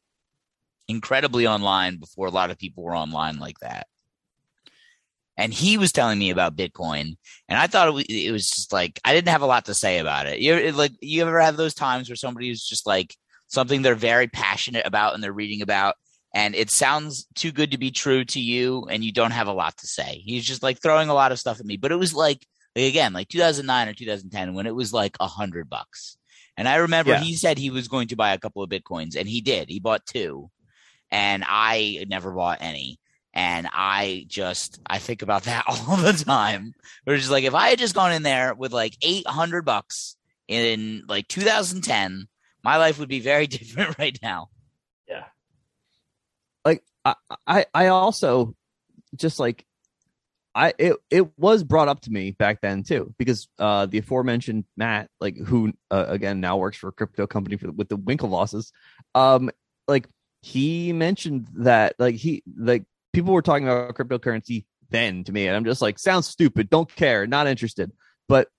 incredibly online before a lot of people were online like that. And he was telling me about Bitcoin, and I thought it was, it was just like I didn't have a lot to say about it. You ever, like you ever have those times where somebody is just like something they're very passionate about and they're reading about, and it sounds too good to be true to you, and you don't have a lot to say. He's just like throwing a lot of stuff at me, but it was like again, like 2009 or 2010 when it was like a hundred bucks. And I remember Yeah. he said he was going to buy a couple of bitcoins, and he did. He bought two, and I never bought any. And I just I think about that all the time. We're just like if I had just gone in there with like eight hundred bucks in like 2010, my life would be very different right now. Yeah. like I, I I also just like I it it was brought up to me back then too because uh the aforementioned Matt like who uh, again now works for a crypto company for, with the Winklevosses um like he mentioned that like he like people were talking about cryptocurrency then to me and I'm just like sounds stupid don't care not interested but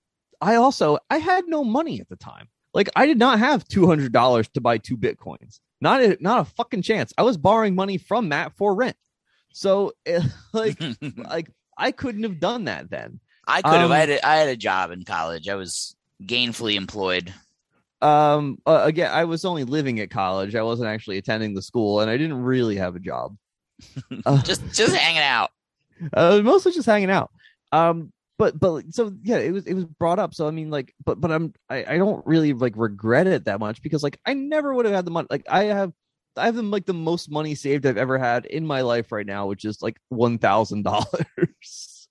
I also I had no money at the time like I did not have two hundred dollars to buy two bitcoins not a not a fucking chance. I was borrowing money from Matt for rent. So eh, like like I couldn't have done that then. I could have. Um, I had a, I had a job in college. I was gainfully employed. Um uh, again, I was only living at college. I wasn't actually attending the school and I didn't really have a job. Uh, Just just hanging out. uh, mostly just hanging out. Um, but but so yeah, it was it was brought up. So I mean, like, but but I'm I, I don't really like regret it that much because like I never would have had the money. Like I have I have the, like the most money saved I've ever had in my life right now, which is like one thousand dollars.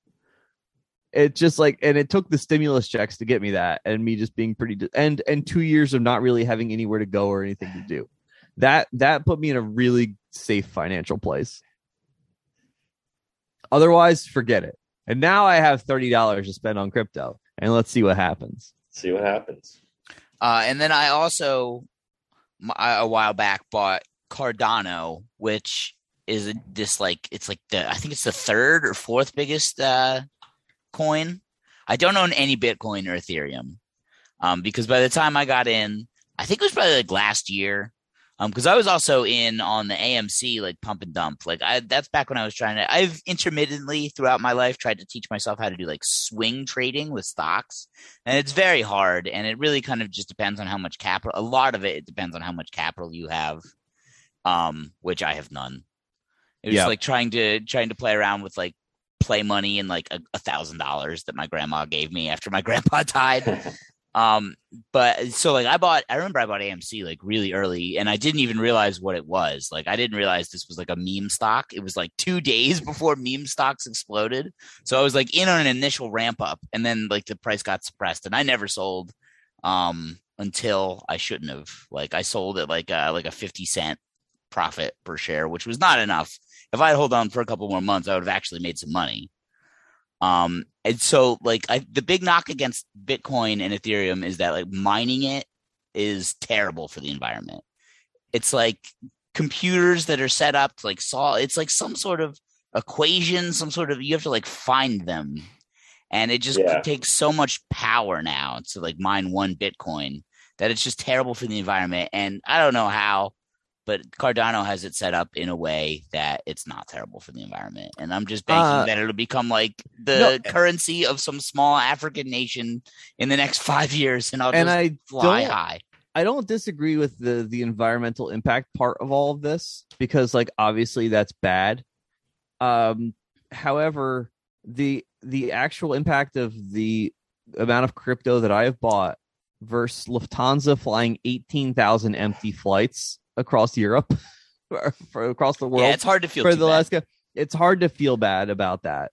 It just like and it took the stimulus checks to get me that, and me just being pretty and and two years of not really having anywhere to go or anything to do. That that put me in a really safe financial place. Otherwise, forget it. And now I have thirty dollars to spend on crypto, and let's see what happens. See what happens. Uh, and then I also m- I- a while back bought Cardano, which is this like it's like the I think it's the third or fourth biggest uh, coin. I don't own any Bitcoin or Ethereum um, because by the time I got in, I think it was probably like last year. Um, because I was also in on the AMC like pump and dump. Like I that's back when I was trying to I've intermittently throughout my life tried to teach myself how to do like swing trading with stocks. And it's very hard and it really kind of just depends on how much capital a lot of it, it depends on how much capital you have. Um, which I have none. It was Yeah. like trying to trying to play around with like play money and like a a thousand dollars that my grandma gave me after my grandpa died. Um, but so like I bought, I remember I bought AMC like really early, and I didn't even realize what it was. Like I didn't realize this was like a meme stock. It was like two days before meme stocks exploded. So I was like in on an initial ramp up, and then like the price got suppressed, and I never sold um until I shouldn't have. Like I sold at like uh like a fifty cent profit per share, which was not enough. If I had hold on for a couple more months, I would have actually made some money. Um, and so like I, the big knock against Bitcoin and Ethereum is that like mining it is terrible for the environment. It's like computers that are set up to like solve. It's like some sort of equation, some sort of you have to like find them, and it just Yeah. takes so much power now to like mine one Bitcoin that it's just terrible for the environment. And I don't know how, but Cardano has it set up in a way that it's not terrible for the environment. And I'm just banking Uh, that it'll become like the no. currency of some small African nation in the next five years, and I'll and just I fly high. I don't disagree with the the environmental impact part of all of this because like obviously that's bad. Um however, the the actual impact of the amount of crypto that I have bought versus Lufthansa flying 18,000 empty flights across Europe or for across the world Yeah, it's hard to feel for the bad. last. It's hard to feel bad about that.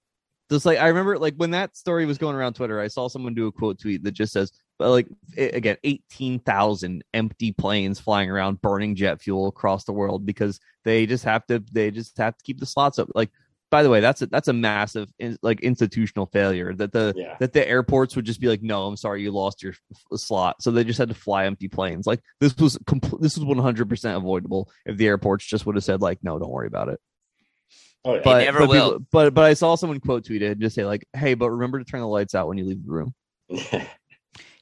Just like I remember, like when that story was going around Twitter, I saw someone do a quote tweet that just says, "But like i- again, eighteen thousand empty planes flying around, burning jet fuel across the world because they just have to, they just have to keep the slots up." Like, by the way, that's a that's a massive in, like institutional failure that the Yeah. that the airports would just be like, "No, I'm sorry, you lost your f- slot," so they just had to fly empty planes. Like this was compl- this was one hundred percent avoidable if the airports just would have said like, "No, don't worry about it." Oh, yeah. but never but, will. people- but but I saw someone quote tweet it and just say like, "Hey, but remember to turn the lights out when you leave the room."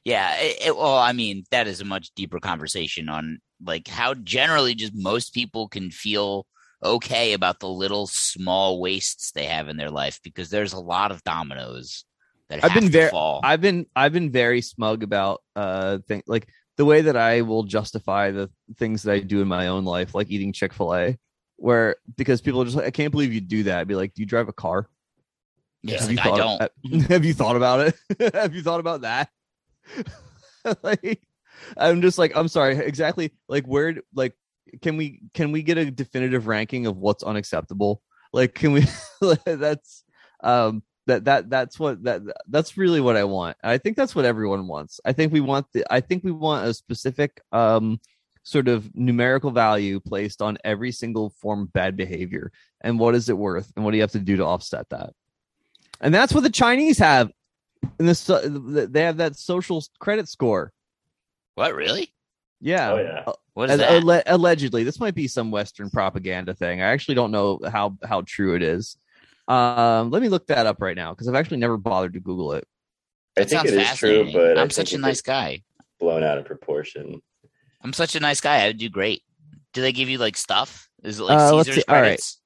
Yeah, it, it- well, I mean, that is a much deeper conversation on like how generally just most people can feel okay about the little small wastes they have in their life because there's a lot of dominoes that I've have been very- fall. I've been I've been very smug about uh thing like the way that I will justify the things that I do in my own life, like eating Chick Fil A. where because people are just like, I can't believe you do that. I'd be like, do you drive a car? Yeah, it's have you like, I don't. have you thought about it? have you thought about that? like I'm just like, I'm sorry, exactly like where like can we can we get a definitive ranking of what's unacceptable? Like can we that's um that that that's what that that's really what I want. I think that's what everyone wants. I think we want the I think we want a specific um sort of numerical value placed on every single form of bad behavior and what is it worth and what do you have to do to offset that and that's what the chinese have and this they have that social credit score What really? Yeah, Oh yeah. What is Al- that? alle- allegedly this might be some western propaganda thing i actually don't know how how true it is um let me look that up right now because i've actually never bothered to google it I That think sounds it is true, fascinating. but I I'm such a nice guy. blown out of proportion. I'm such a nice guy. I would do great. Do they give you like stuff? Is it like Uh, Caesar's see. All right. credits?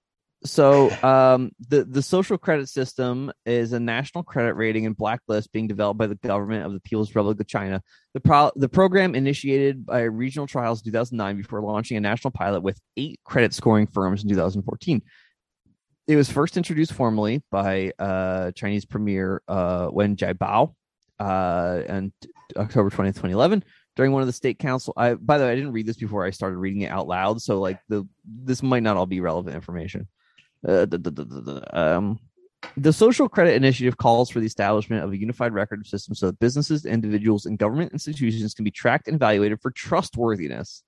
So um the the social credit system is a national credit rating and blacklist being developed by the government of the people's republic of china. The pro- the program initiated by regional trials in 2009 before launching a national pilot with eight credit scoring firms in 2014 it was first introduced formally by uh chinese premier uh wen jiabao uh and october 20th 2011 during one of the state council i by the way i didn't read this before i started reading it out loud so like the this might not all be relevant information uh, the, the, the, the, the, um, the social credit initiative calls for the establishment of a unified record system so that businesses, individuals, and government institutions can be tracked and evaluated for trustworthiness.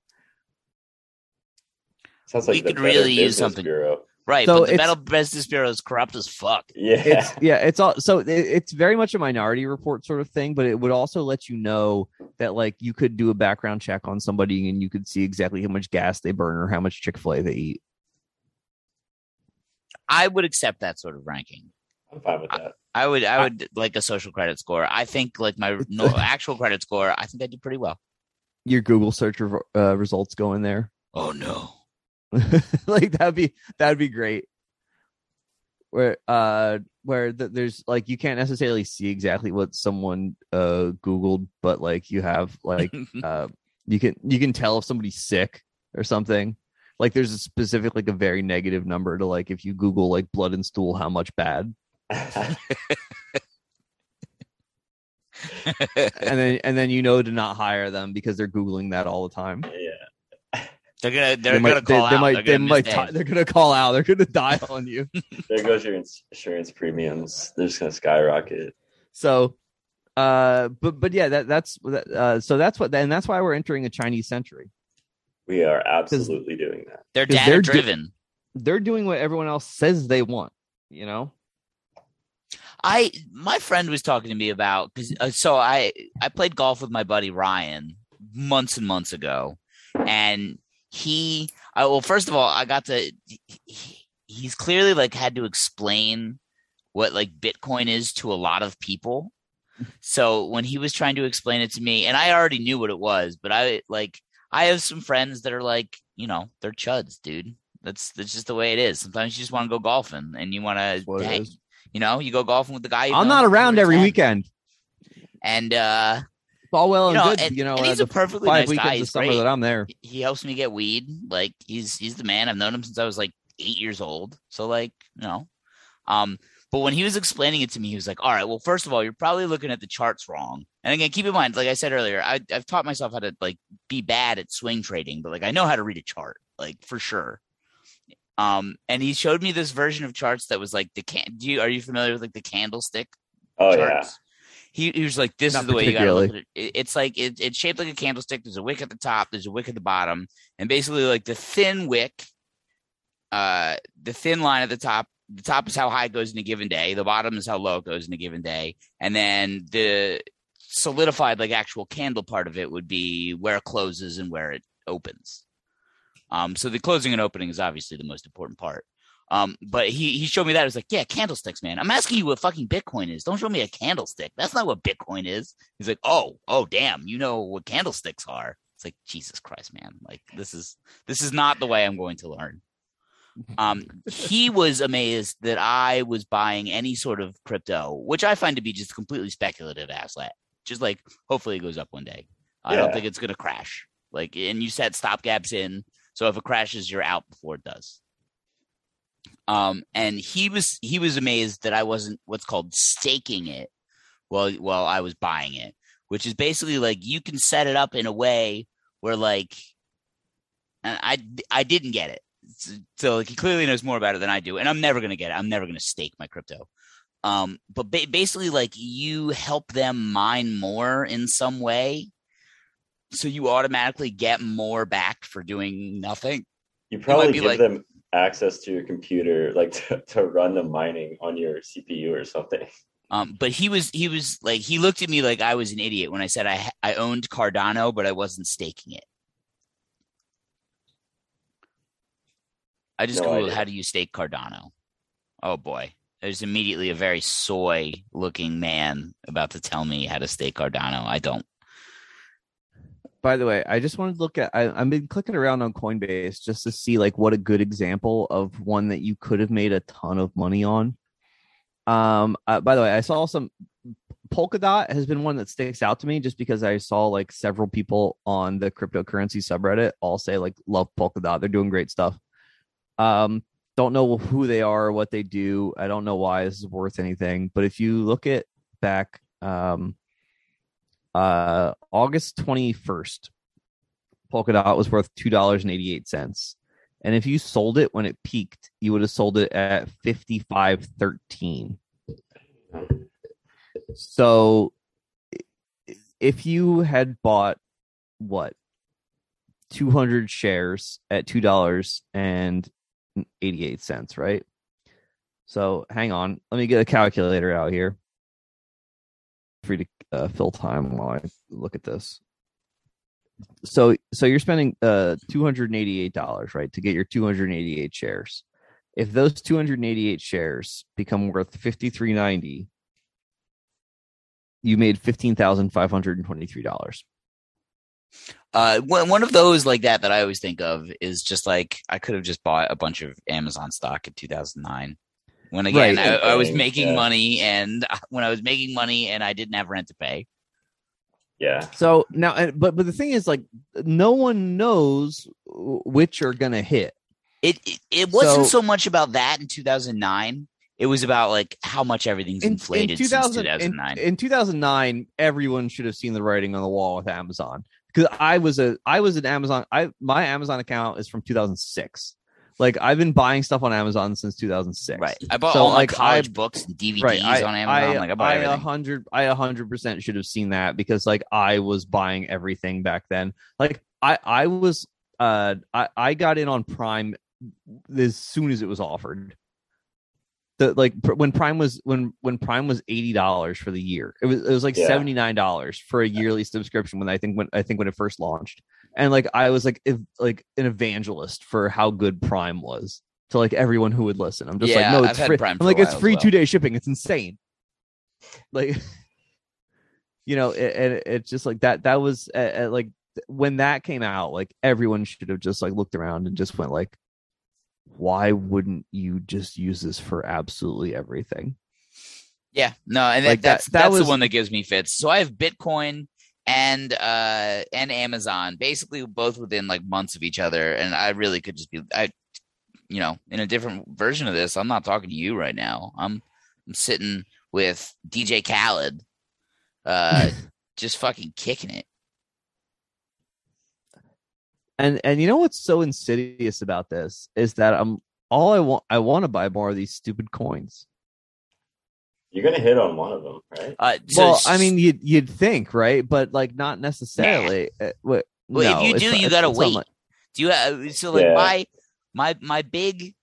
Sounds We like the could really use something. Bureau. Right, So but the it's- Better Business Bureau is corrupt as fuck. Yeah. It's yeah, it's all so it, it's very much a minority report sort of thing, but it would also let you know that like you could do a background check on somebody and you could see exactly how much gas they burn or how much Chick Fil A they eat. I would accept that sort of ranking. I'm fine with that. I would, I would like a social credit score. I think like my no, actual credit score. I think I did pretty well. Your Google search rev- uh, results go in there. Oh no. like that'd be that'd be great where uh where th- there's like you can't necessarily see exactly what someone uh googled but like you have like uh you can you can tell if somebody's sick or something like there's a specific like a very negative number to like if you google like blood and stool how much bad and then and then you know to not hire them because they're googling that all the time yeah. They're gonna, they're they gonna might, call they, they might, they're gonna might, misbehave. ti- they're gonna call out. They're gonna die on you. There goes your ins- insurance premiums. They're just gonna skyrocket. So, uh, but but yeah, that that's uh, so that's what, and that's why we're entering a Chinese century. We are absolutely doing that. They're 'Cause data they're di- driven. They're doing what everyone else says they want. You know, I my friend was talking to me about because uh, so I I played golf with my buddy Ryan months and months ago, and he I, well first of all I got to he, he's clearly like had to explain what like Bitcoin is to a lot of people. So when he was trying to explain it to me, and I already knew what it was, but I like I have some friends that are like you know they're chuds, dude. That's that's just the way it is. Sometimes you just want to go golfing and you want to you know, you go golfing with the guy. I'm not around every 10. weekend. And uh, It's all well and You know, good. and- you know, uh, he's a perfectly five nice weekends guy. of He's summer great. that I'm there. he helps me get weed. Like he's he's the man. I've known him since I was like eight years old. So like you know, um. But when he was explaining it to me, he was like, "All right, well, first of all, you're probably looking at the charts wrong." And again, keep in mind, like I said earlier, I, I've taught myself how to like be bad at swing trading, but like I know how to read a chart, like for sure. Um, and he showed me this version of charts that was like the can. Do you are you familiar with like the candlestick Oh yeah. He, he was like, "This Not is the way you got to look at it. It- It's like it, it's shaped like a candlestick. There's a wick at the top. There's a wick at the bottom, and basically, like the thin wick, uh, the thin line at the top. The top is how high it goes in a given day. The bottom is how low it goes in a given day, and then the solidified, like actual candle part of it would be where it closes and where it opens. Um, so the closing and opening is obviously the most important part. Um, but he he showed me that. It was like, yeah, candlesticks, man. I'm asking you what fucking Bitcoin is. Don't show me a candlestick. That's not what Bitcoin is. He's like, oh, oh, damn, you know what candlesticks are. It's like Jesus Christ, man. Like this is this is not the way I'm going to learn. Um, he was amazed that I was buying any sort of crypto, which I find to be just completely speculative asset. Just like hopefully it goes up one day. I don't think it's gonna crash. Like, and you set stop gaps in, so if it crashes, you're out before it does. Um, and he was he was amazed that I wasn't what's called staking it while while I was buying it, which is basically like you can set it up in a way where like, and I I didn't get it, so, so like he clearly knows more about it than I do, and I'm never gonna get it. I'm never gonna stake my crypto. Um, but ba- basically, like you help them mine more in some way, so you automatically get more back for doing nothing. You probably give like- them access to your computer, like to, to run the mining on your CPU or something. Um, but he was he was like he looked at me like I was an idiot when I said I I owned Cardano, but I wasn't staking it. I just No googled idea. how do you stake Cardano. Oh boy, there's immediately a very soy looking man about to tell me how to stake Cardano. I don't. By the way, I just wanted to look at. I, I've been clicking around on Coinbase just to see like what a good example of one that you could have made a ton of money on. Um. uh, by the way, I saw some. Polkadot has been one that sticks out to me just because I saw like several people on the cryptocurrency subreddit all say like love Polkadot. They're doing great stuff. Um. Don't know who they are, or what they do. I don't know why this is worth anything. But if you look at back, um, uh August 21st Polkadot was worth $2.88 and if you sold it when it peaked you would have sold it at 55.13 so if you had bought what 200 shares at 88 cents, right? So hang on. Let me get a calculator out here. Free to uh, fill time while I look at this. So so you're spending uh $288, right, to get your 288 shares. If those 288 shares become worth 5390, you made $15,523. Uh, one one of those like that that I always think of is just like I could have just bought a bunch of Amazon stock in 2009. When again Right. I, I was making yeah. money, and when I was making money, and I didn't have rent to pay. Yeah. So now, but but the thing is, like, no one knows which are gonna hit. It it, it wasn't So- so much about that in 2009. It was about like how much everything's inflated since 2009. In, in 2009, everyone should have seen the writing on the wall with Amazon because I was a I was an Amazon. I my Amazon account is from 2006. Like I've been buying stuff on Amazon since 2006. right. I bought So, all my like, college I- books and DVDs Right. I, on Amazon. I, like I bought I a everything. hundred I a hundred percent should have seen that because like I was buying everything back then. Like I I was uh I I got in on Prime as soon as it was offered. The like pr- when Prime was when when Prime was eighty dollars for the year. It was it was like Yeah. seventy nine dollars for a yearly subscription when I think when I think when it first launched. And like I was like ev- like an evangelist for how good Prime was to like everyone who would listen. I'm just Yeah, like no, I've it's free. Prime I'm like it's free well. two day shipping. It's insane. Like you know, it, and it's just like that. That was uh, like when that came out. Like everyone should have just like looked around and just went like, why wouldn't you just use this for absolutely everything? Yeah, no, and Like, that- that's that that's was- the one that gives me fits. So I have Bitcoin and uh and Amazon, basically both within like months of each other, and I really could just be I, you know, in a different version of this. I'm not talking to you right now. I'm I'm sitting with DJ Khaled, uh, just fucking kicking it. And and you know what's so insidious about this is that I'm all I want. I want to buy more of these stupid coins. You're gonna hit on one of them, right? Uh, so well, I mean, you'd you'd think, right? But like, not necessarily. Uh, what- Well, if you do, not- you gotta wait. unlike- Do you have, so like Yeah. my my my big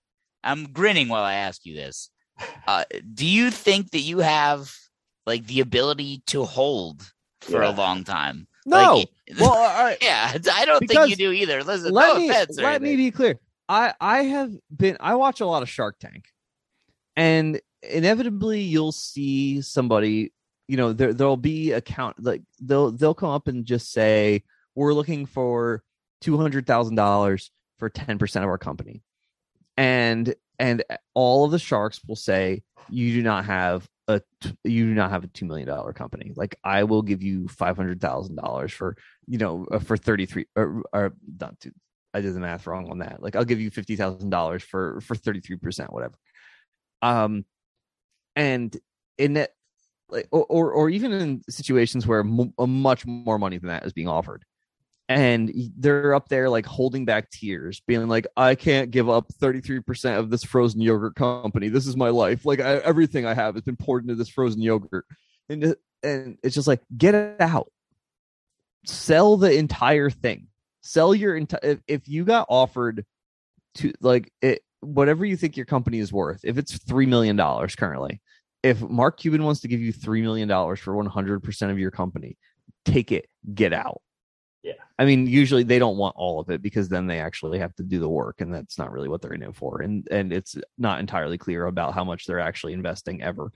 I'm grinning while I ask you this. Uh do you think that you have like the ability to hold for a long time? No. Like, well, all right. yeah, I don't think you do either. Listen, let no me let me be clear. I I have been I watch a lot of Shark Tank, and inevitably you'll see somebody. You know, there there'll be a count like they'll they'll come up and just say we're looking for two hundred thousand dollars for ten percent of our company, and and all of the sharks will say you do not have a you do not have a two million dollar company. Like I will give you five hundred thousand dollars for you know uh, for thirty three or, or I did the math wrong on that. Like I'll give you fifty thousand dollars for for thirty three percent, whatever. Um, and in that, like, or, or even in situations where m- much more money than that is being offered, and they're up there like holding back tears, being like, "I can't give up thirty three percent of this frozen yogurt company. This is my life. Like I, everything I have has been poured into this frozen yogurt." And and it's just like, get it out, sell the entire thing, sell your entire. If, if you got offered to like it, whatever you think your company is worth, if it's three million dollars currently, if Mark Cuban wants to give you three million dollars for one hundred percent of your company, take it, get out. Yeah. I mean, usually they don't want all of it because then they actually have to do the work, and that's not really what they're in it for. And and it's not entirely clear about how much they're actually investing ever,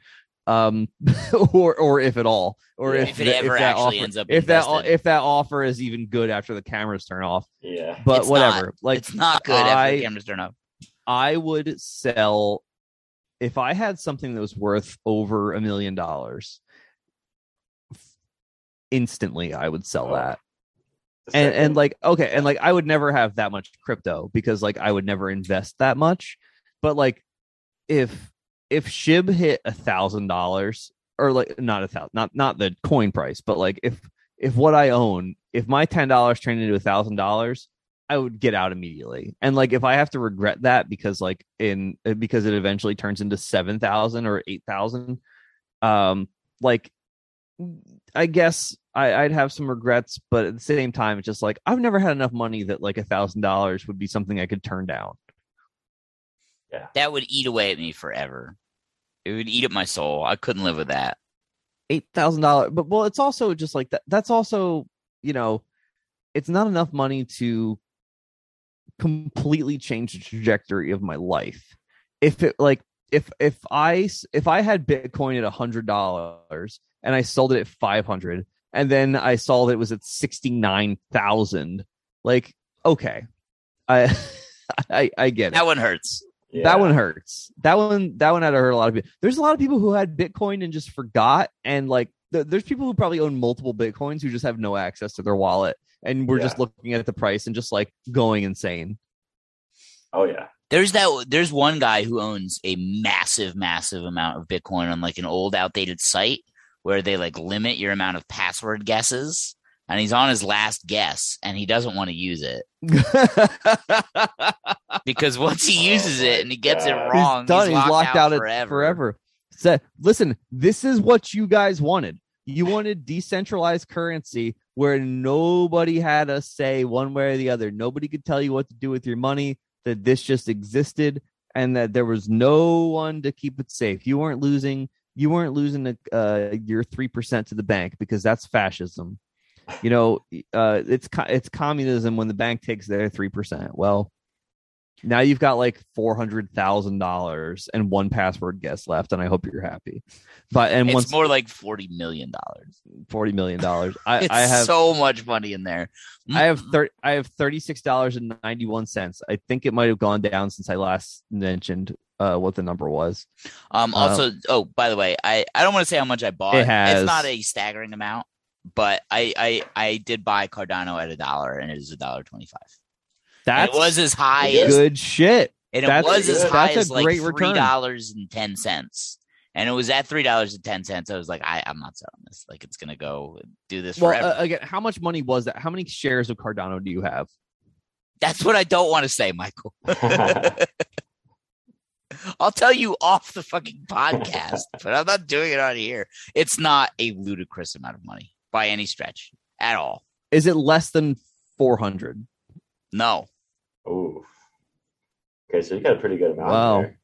um, or or if at all, or Yeah. if, If it the- ever that actually offer, ends up if that if that offer is even good after the cameras turn off. Yeah. But It's whatever, not. like it's not good after I- the cameras turn off. I would sell if I had something that was worth over a million dollars. Instantly, I would sell Oh. that, and and like okay, and like I would never have that much crypto because like I would never invest that much. But like, if if Shib hit a thousand dollars or like not a thousand, not not the coin price, but like if if what I own, if my ten dollars turned into a thousand dollars, I would get out immediately. And like if I have to regret that because like in because it eventually turns into seven thousand or eight thousand, um, like I guess I, I'd have some regrets, but at the same time, it's just like I've never had enough money that like a thousand dollars would be something I could turn down. Yeah. That would eat away at me forever. It would eat at my soul. I couldn't live with that. eight thousand dollars but well it's also just like that that's also you know it's not enough money to completely change the trajectory of my life if it like if if I if i had bitcoin at a hundred dollars and i sold it at 500 and then i saw that it was at 69000 like okay i i i get it That one hurts. yeah. that one hurts. That one, that one had to hurt a lot of people. There's a lot of people who had Bitcoin and just forgot, and like th- there's people who probably own multiple Bitcoins who just have no access to their wallet, and we're just looking at the price and just like going insane. Oh yeah. There's that. There's one guy who owns a massive, massive amount of Bitcoin on like an old, outdated site where they like limit your amount of password guesses, and he's on his last guess, and he doesn't want to use it because once he Oh uses it and he gets it wrong, he's done. He's, locked, out, out forever. forever. So, listen, this is what you guys wanted. You wanted decentralized currency where nobody had a say one way or the other. Nobody could tell you what to do with your money. That this just existed, and that there was no one to keep it safe. You weren't losing. You weren't losing uh, your three percent to the bank because that's fascism. You know, uh, it's co- it's communism when the bank takes their three percent. Well, now you've got like four hundred thousand dollars and one password guess left, and I hope you're happy. But and It's once more like forty million dollars. forty million dollars, I, I have so much money in there. I have thir- I have thirty six dollars and ninety one cents. I think it might have gone down since I last mentioned uh, what the number was. Um. Uh, Also, oh, by the way, I I don't want to say how much I bought. It has- It's not a staggering amount, but I I I did buy Cardano at a dollar, and it is a dollar twenty five. That was as high Good. as good shit. and it That's was as high That's a as like three dollars and ten. And it was at three dollars and ten cents. I was like, I, I'm not selling this. Like, it's gonna go do this Well, forever. uh, again, how much money was that? How many shares of Cardano do you have? That's what I don't want to say, Michael. I'll tell you off the fucking podcast, but I'm not doing it on here. It's not a ludicrous amount of money by any stretch at all. Is it less than four hundred? No. Ooh. Okay, so you got a pretty good amount Wow. there.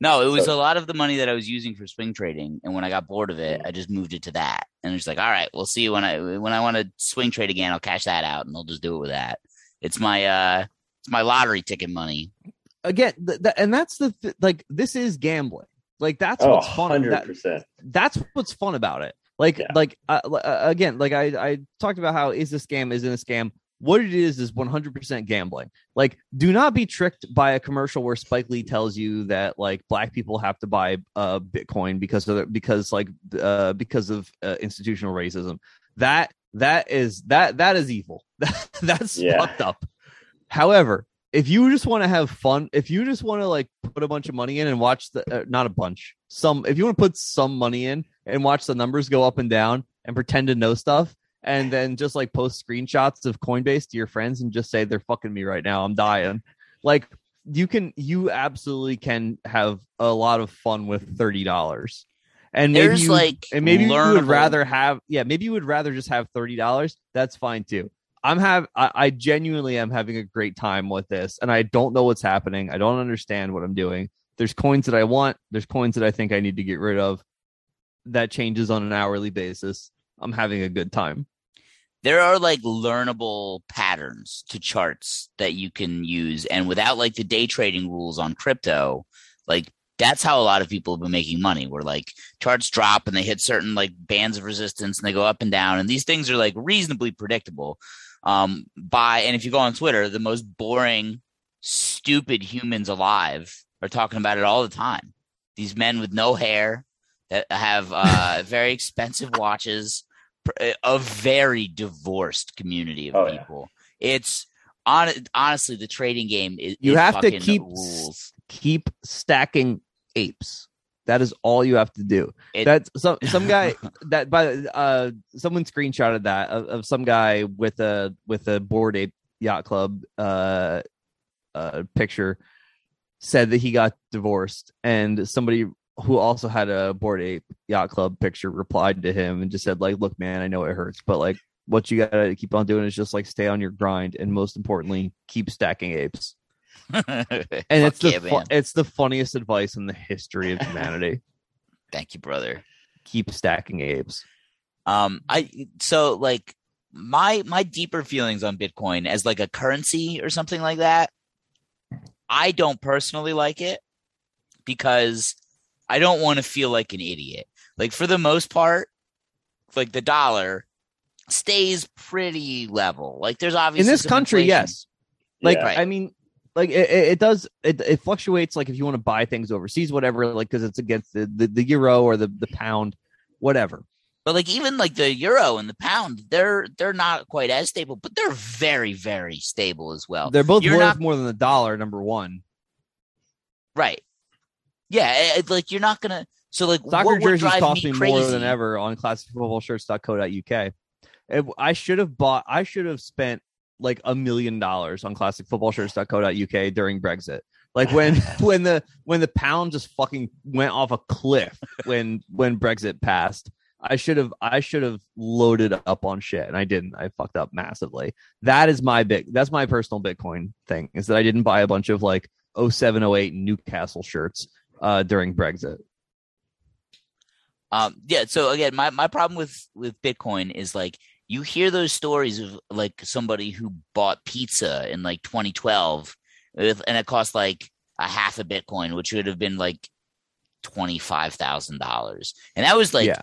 No, it was So- a lot of the money that I was using for swing trading, and when I got bored of it, I just moved it to that. And it's like, all right, we'll see when I when I want to swing trade again, I'll cash that out, and I'll just do it with that. It's my uh, it's my lottery ticket money. Again, th- th- and that's the th- like this is gambling. Like that's Oh, what's fun. 100%. that's what's fun about it. Like, Yeah. like uh, uh, again, like I I talked about how is this scam, isn't a scam. What it is is 100% gambling. Like, do not be tricked by a commercial where Spike Lee tells you that like black people have to buy uh Bitcoin because of the, because like uh because of uh, institutional racism. That that is that that is evil. That's Yeah. fucked up. However, if you just want to have fun, if you just want to like put a bunch of money in and watch the uh, not a bunch, some if you want to put some money in and watch the numbers go up and down and pretend to know stuff and then just like post screenshots of Coinbase to your friends and just say they're fucking me right now, I'm dying. Like you can you absolutely can have a lot of fun with $30. And maybe There's, you, like, and maybe you would rather have yeah, maybe you would rather just have $30. That's fine too. I'm have I, I genuinely am having a great time with this, and I don't know what's happening. I don't understand what I'm doing. There's coins that I want. There's coins that I think I need to get rid of. That changes on an hourly basis. I'm having a good time. there are like learnable patterns to charts that you can use and without like the day trading rules on crypto like that's how a lot of people have been making money where like charts drop and they hit certain like bands of resistance and they go up and down and these things are like reasonably predictable um by and if you go on twitter the most boring stupid humans alive are talking about it all the time these men with no hair that have uh very expensive watches a very divorced community of Oh, yeah. people. It's on honestly the trading game is You it have to keep rules. Keep stacking apes. That is all you have to do. It- That's some some guy that by uh someone screenshotted that of, of some guy with a with a bored ape yacht club uh uh picture said that he got divorced and somebody who also had a bored ape yacht club picture replied to him and just said like look man i know it hurts but like what you gotta keep on doing is just like stay on your grind and most importantly keep stacking apes and it's the yeah, fu- it's the funniest advice in the history of humanity Thank you, brother. keep stacking apes Um, I so like my my deeper feelings on Bitcoin as like a currency or something like that. I don't personally like it because I don't want to feel like an idiot. Like for the most part, like the dollar stays pretty level. Like there's obviously in this country inflation. yes like Yeah. I mean like it, it does it, it fluctuates like if you want to buy things overseas whatever like because it's against the, the the euro or the the pound whatever But like even like the euro and the pound, they're they're not quite as stable, but they're very very stable as well. they're both you're worth not- more than the dollar number one Right. Yeah, it- like you're not gonna. So like, soccer jerseys cost me me more than ever on classicfootballshirts.co.uk i should have bought i should have spent like a million dollars on classicfootballshirts.co.uk during brexit. Like when when the when the pound just fucking went off a cliff when when brexit passed i should have i should have loaded up on shit and i didn't. I fucked up massively. That is my big that's my personal bitcoin thing is that i didn't buy a bunch of like 0708 newcastle shirts uh during brexit. Um, yeah. So again, my my problem with with Bitcoin is like you hear those stories of like somebody who bought pizza in like 2012, with, and it cost like a half a Bitcoin, which would have been like twenty five thousand dollars, and that was like yeah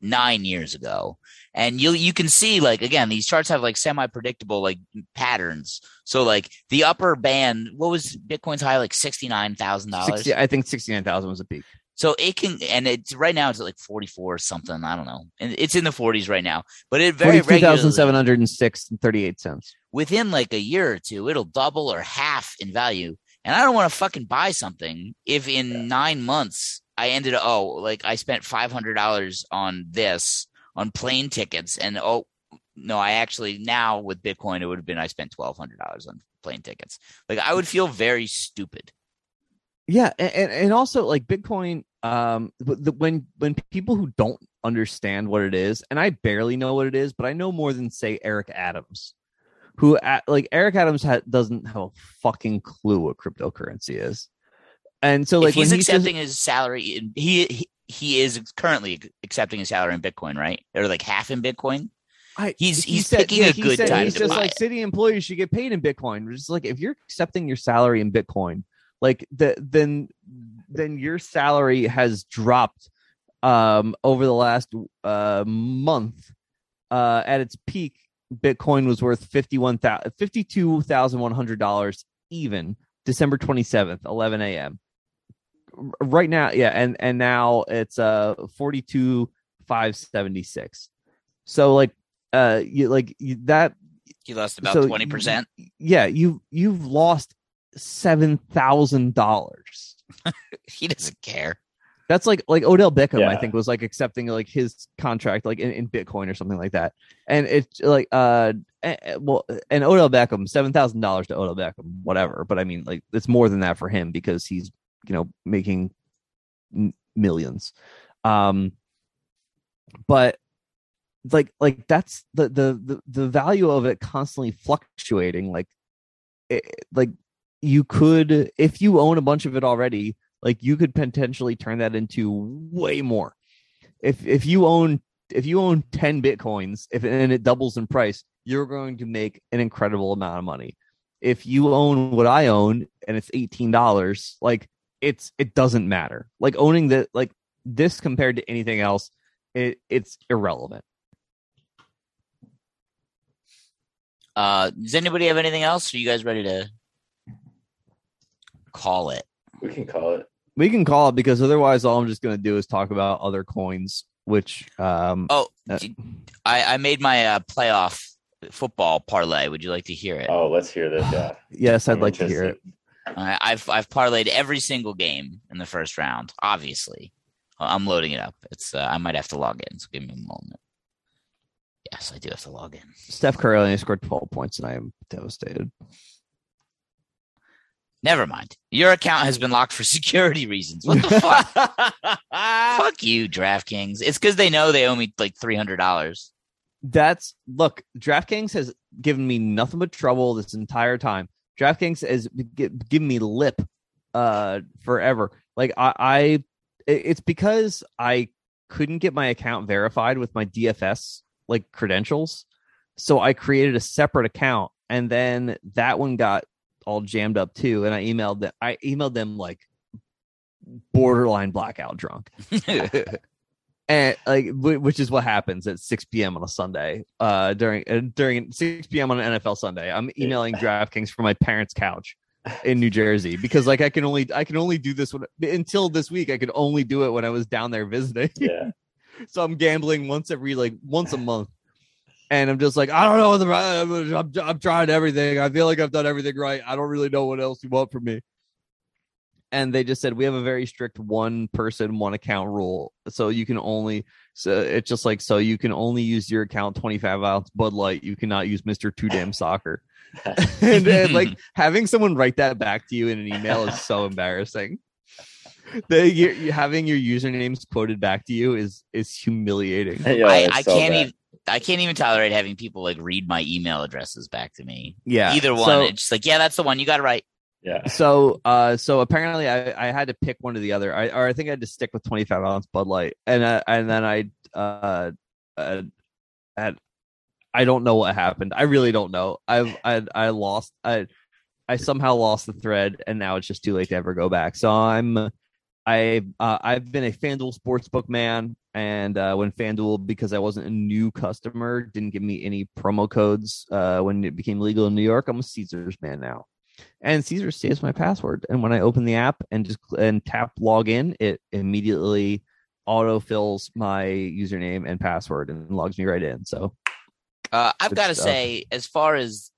nine years ago. And you you can see like again these charts have like semi predictable like patterns. So like the upper band, what was Bitcoin's high like sixty nine thousand dollars? 60, i think 69000 was a peak So it can and it's right now it's like forty four or something. I don't know, and it's in the forties right now. But it very regularly 42706 and 38 cents within like a year or two, it'll double or half in value. And I don't want to fucking buy something if in nine months I ended up, oh, like I spent $500 on this, on plane tickets. And oh, no, I actually now with Bitcoin, it would have been I spent $1,200 on plane tickets. Like I would feel very stupid. yeah and and also like bitcoin um the, when when people who don't understand what it is and i barely know what it is but i know more than say eric adams who like eric adams ha- doesn't have a fucking clue what cryptocurrency is and so like he's when he's just- accepting his salary, he, he he is currently accepting his salary in Bitcoin, right? Or like half in Bitcoin. I, He's- he he's picking a he good said, time He's just like it. city employees should get paid in Bitcoin. Just like if you're accepting your salary in Bitcoin, like the, then then your salary has dropped um over the last uh month. Uh at its peak, Bitcoin was worth fifty one thousand fifty two thousand one hundred dollars even December twenty seventh, eleven a.m. Right now, yeah, and and now it's uh forty two five seventy six. So like uh you like you, that you lost about So twenty percent. yeah, you you've lost seven thousand dollars. He doesn't care. That's like like Odell Beckham, I think, was like accepting like his contract like in, in Bitcoin or something like that. And it's like uh eh, eh, well and Odell Beckham, seven thousand dollars to Odell Beckham, whatever. But I mean like it's more than that for him because he's you know making m- millions. Um but like like that's the the the, the value of it constantly fluctuating like it, like you could if you own a bunch of it already like you could potentially turn that into way more. If if you own if you own 10 bitcoins if and it doubles in price you're going to make an incredible amount of money. If you own what i own and it's $18 like it's it doesn't matter. Like owning the like this compared to anything else it, it's irrelevant. Uh, does anybody have anything else? Are you guys ready to call it? We can call it. we can call it because otherwise all i'm just going to do is talk about other coins which um Oh, uh, d- I, I made my uh, playoff football parlay. Would you like to hear it? Oh, let's hear this. Yeah. yes i'd I'm like to hear it interested. I, I've I've parlayed every single game in the first round. Obviously, I'm loading it up. It's uh, I might have to log in. So give me a moment. Yes, I do have to log in. Steph Curry only scored 12 points, and I am devastated. Never mind. Your account has been locked for security reasons. What the fuck? fuck you, DraftKings. It's because they know they owe me like three hundred dollars. That's look. DraftKings has given me nothing but trouble this entire time. DraftKings has given me lip uh forever. Like I, I, it's because I couldn't get my account verified with my DFS like credentials, so I created a separate account, and then that one got all jammed up too. And I emailed them. I emailed them like borderline blackout drunk. and like which is what happens at 6 p.m on a sunday uh during uh, during 6 p.m on an nfl sunday i'm emailing draftkings from my parents couch in new jersey because like i can only i can only do this when, until this week i could only do it when i was down there visiting Yeah. so i'm gambling once every like once a month and i'm just like i don't know the I'm, I'm, I'm trying everything. I feel like i've done everything right. I don't really know what else you want from me. And they just said we have a very strict one person one account rule. So you can only so it's just like so you can only use your account 25 ounce bud light. You cannot use mr too damn soccer. And, and like having someone write that back to you in an email is so embarrassing. The, you, you- having your usernames quoted back to you is is humiliating. Yo, I, I so can't bad. even I can't even tolerate having people like read my email addresses back to me. yeah Either one. so, it's just like, yeah, that's the one. You got it right. Yeah. so uh so apparently I, I had to pick one or the other I or I think I had to stick with 25 ounce Bud Light and uh, and then I uh, uh had I don't know what happened I really don't know I've I I lost I I somehow lost the thread and now it's just too late to ever go back so I'm I uh, I've been a FanDuel sportsbook man and uh, when FanDuel because I wasn't a new customer didn't give me any promo codes uh, when it became legal in New York I'm a Caesars man now and Caesar saves my password. And when I open the app and just and tap login, it immediately autofills my username and password and logs me right in. So Uh, I've got to say, as far as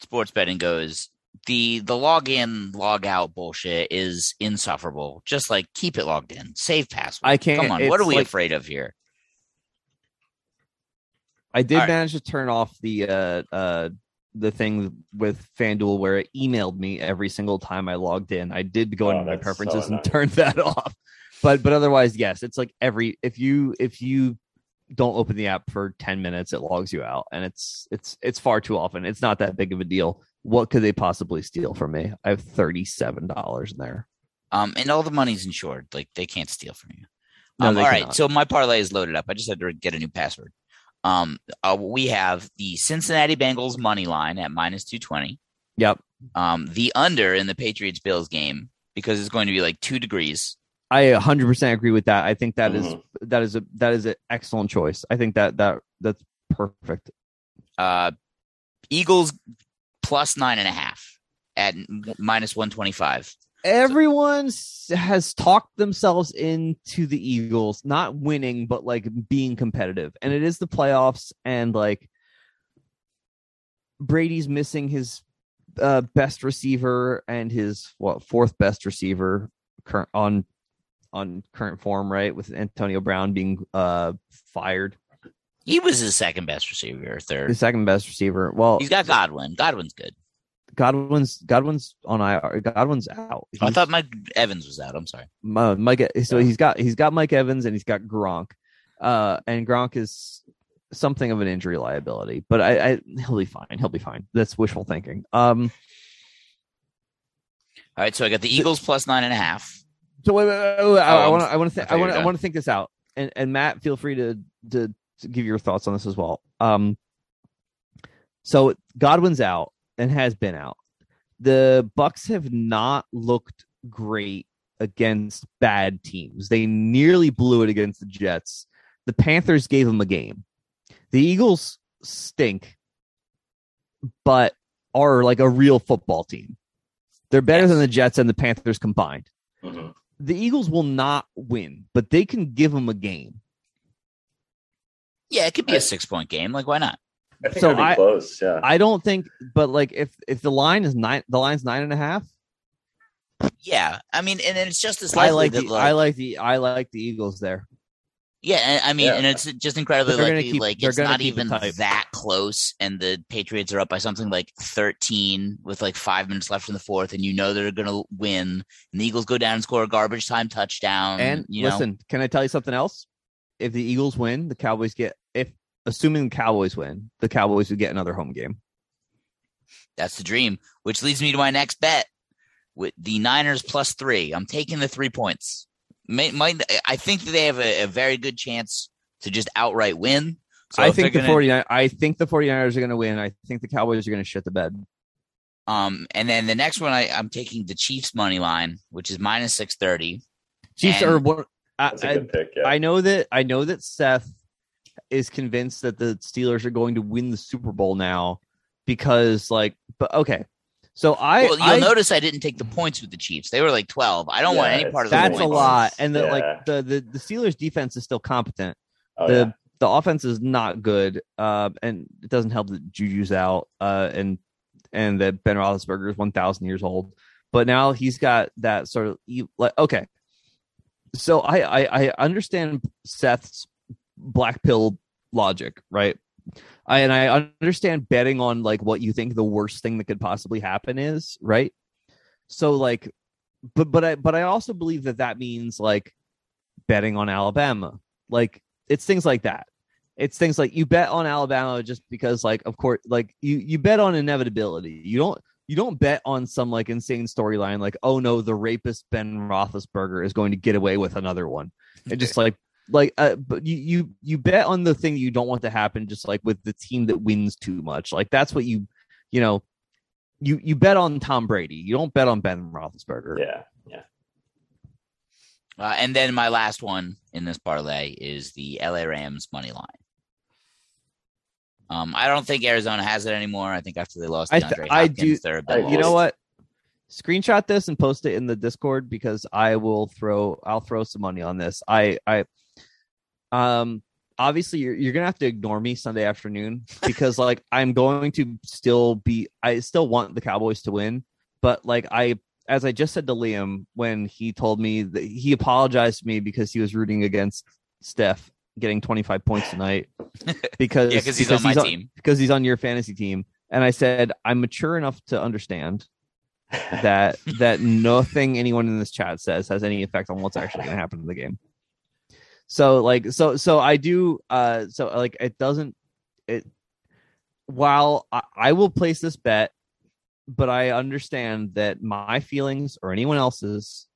sports betting goes, the the log in, log out bullshit is insufferable. Just like keep it logged in, save password. I can't- Come on, what are we like- afraid of here? I did All right. manage to turn off the uh uh the thing with FanDuel where it emailed me every single time I logged in. I did go Oh, into my that's so preferences and turn that off. But but otherwise, yes, it's like every if you if you don't open the app for 10 minutes it logs you out and it's it's it's far too often it's not that big of a deal what could they possibly steal from me i have $37 in there Um, and all the money's insured. Like they can't steal from you. No, Um, they all right, cannot. so my parlay is loaded up. I just had to get a new password. Um, uh, we have the Cincinnati Bengals money line at minus two twenty. yep Um, the under in the Patriots Bills game because it's going to be like two degrees. i 100% agree with that i think that is Mhm. that is a that is an excellent choice i think that that that's perfect Uh, Eagles plus nine and a half at minus one twenty five. everyone s- has talked themselves into the Eagles not winning, but like being competitive. And it is the playoffs, and like Brady's missing his uh, best receiver and his what fourth best receiver current on on current form, right? With Antonio Brown being uh fired, He was his second best receiver or third. the second best receiver. Well, He's got Godwin. Godwin's good. Godwin's Godwin's on IR. Godwin's out. Oh, I thought Mike Evans was out. I'm sorry. Mike. So he's got he's got Mike Evans and he's got Gronk, uh, and Gronk is something of an injury liability, but I, I he'll be fine. He'll be fine. That's wishful thinking. Um, All right, so I got the Eagles plus nine and a half. so wait, wait, wait, wait, I Oh, want to I want to I think I want I want to think this out, and and Matt, feel free to, to give your thoughts on this as well. Um, so Godwin's out and has been out. The Bucs have not looked great against bad teams. They nearly blew it against the Jets. The Panthers gave them a game. The Eagles stink, but are like a real football team. They're better Yes. than the Jets and the Panthers combined. Mhm. The Eagles will not win, but they can give them a game. Yeah, it could be a six point game. Like, why not? I think So it'll be I- close. Yeah. I don't think, but like if if the line is nine, the line's nine and a half. Yeah, I mean, and it's just as I likely like that, the like, I like the I like the Eagles there. Yeah, I mean, Yeah. and it's just incredibly They're gonna likely. keep- like they're it's gonna not keep it even that close, and the Patriots are up by something like thirteen with like five minutes left in the fourth, and you know they're going to win. And the Eagles go down and score a garbage time touchdown. and you know, listen, can I tell you something else? If the Eagles win, the Cowboys get if assuming the Cowboys win, the Cowboys would get another home game. that's the dream. Which leads me to my next bet with the Niners plus three. I'm taking the three points. May, might, I think that they have a, a very good chance to just outright win. So I think the gonna- 49 I think the 49ers are going to win. I think the Cowboys are going to shit the bed. Um, and then the next one, I, I'm taking the Chiefs money line, which is minus six thirty. Chiefs And- are That's a I, good pick. Yeah. I know that I know that Seth is convinced that the Steelers are going to win the Super Bowl now because like but okay. So I well, you'll I notice I didn't take the points with the Chiefs. They were like twelve. I don't want any part of the that's a lot and the Yeah. like the, the the Steelers defense is still competent. oh, the yeah. the offense is not good uh and it doesn't help that Juju's out uh and and that Ben Roethlisberger is 1000 years old. But now he's got that sort of you- like okay. So I I, I understand Seth's black pill logic, right? I, and I understand betting on like what you think the worst thing that could possibly happen is, right? So like, but but I but I also believe that that means like betting on Alabama, like it's things like that. It's things like you bet on Alabama just because like of course like you you bet on inevitability. You don't you don't bet on some like insane storyline like oh no the rapist Ben Roethlisberger is going to get away with another one. It just like like uh, but you you you bet on the thing you don't want to happen just like with the team that wins too much. Like that's what you you know you you bet on Tom Brady. You don't bet on Ben Roethlisberger. yeah. Yeah. Uh, and then my last one in this parlay is the LA Rams money line. Um, I don't think Arizona has it anymore. I think after they lost I th- I Hopkins, do- a I- you know what? Screenshot this and post it in the Discord because I will throw I'll throw some money on this. I I um obviously you're you're gonna have to ignore me Sunday afternoon because like I'm going to still be I still want the Cowboys to win, but like I as I just said to Liam when he told me that he apologized to me because he was rooting against Steph getting 25 points tonight because Yeah, because he's on my team. because he's on your fantasy team. And I said, I'm mature enough to understand that that nothing anyone in this chat says has any effect on what's actually going to happen in the game. So like so so I do uh so like it doesn't it while I, I will place this bet, but I understand that my feelings or anyone else's